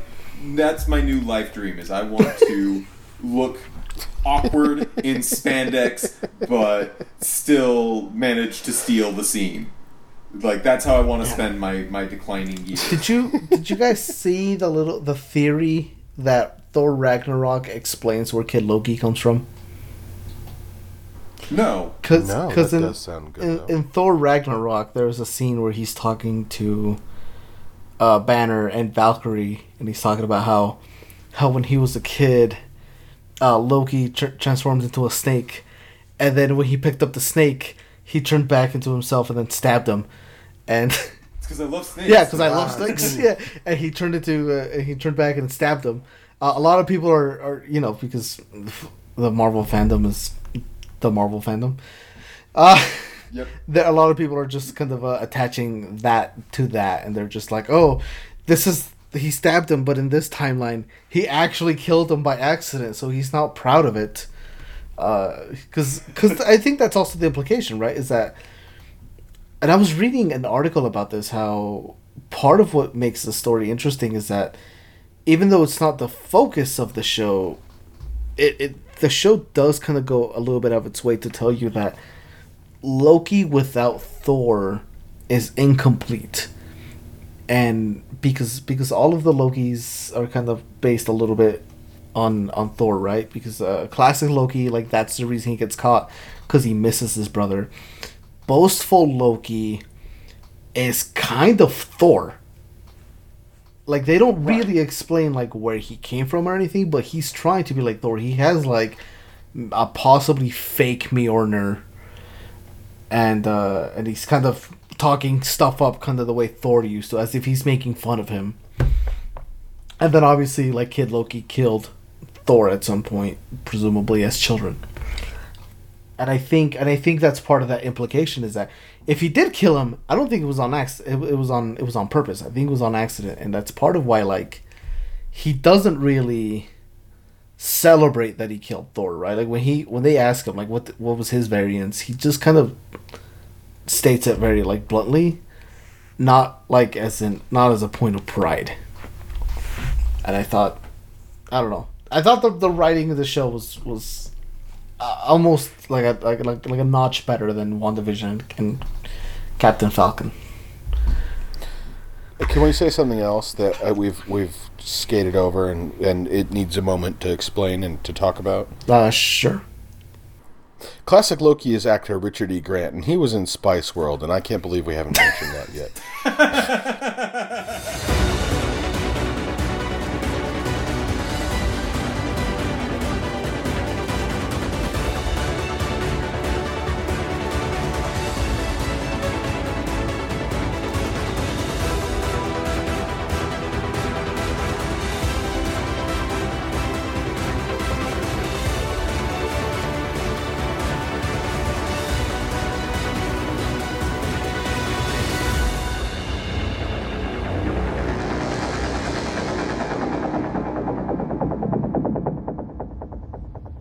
that's my new life dream is I want to look awkward in spandex but still manage to steal the scene. Like that's how I want to spend my my declining years. Did you did you guys see the little the theory that Thor Ragnarok explains where Kid Loki comes from? No. Because No, cause that in, does sound good, in, in Thor Ragnarok, there's a scene where he's talking to uh, Banner and Valkyrie, and he's talking about how how when he was a kid, uh, Loki tr- transformed into a snake, and then when he picked up the snake, he turned back into himself and then stabbed him, and. It's because I love snakes. Yeah, because I love snakes. yeah, and he turned into uh, he turned back and stabbed him. Uh, a lot of people are, are you know because the Marvel fandom is the Marvel fandom. Uh, Yep. there a lot of people are just kind of uh, attaching that to that, and they're just like, oh, this is he stabbed him, but in this timeline, he actually killed him by accident, so he's not proud of it. Because because I think that's also the implication, right? Is that and I was reading an article about this how part of what makes the story interesting is that even though it's not the focus of the show, it, it the show does kind of go a little bit of its way to tell you that Loki without Thor is incomplete. And because because all of the Lokis are kind of based a little bit on on Thor, right? Because uh, classic Loki, like that's the reason he gets caught because he misses his brother. Boastful Loki is kind of Thor. Like they don't really explain like where he came from or anything, but he's trying to be like Thor. He has like a possibly fake Mjolnir, and uh, and he's kind of talking stuff up kind of the way Thor used to, as if he's making fun of him. And then obviously, like Kid Loki killed Thor at some point, presumably as children. And I think, and I think that's part of that implication is that if he did kill him, I don't think it was on accident. It, it was on, it was on purpose. I think it was on accident, and that's part of why, like, he doesn't really celebrate that he killed Thor, right? Like when he, when they ask him, like, what, what was his variance, he just kind of states it very like bluntly, not like as in, not as a point of pride and I thought, I don't know, I thought the the writing of the show was was uh, almost like a like, like like a notch better than WandaVision and, and Captain Falcon. Can we say something else that uh, we've we've skated over and, and it needs a moment to explain and to talk about? Uh, sure. Classic Loki is actor Richard E. Grant, and he was in Spice World, and I can't believe we haven't mentioned that yet.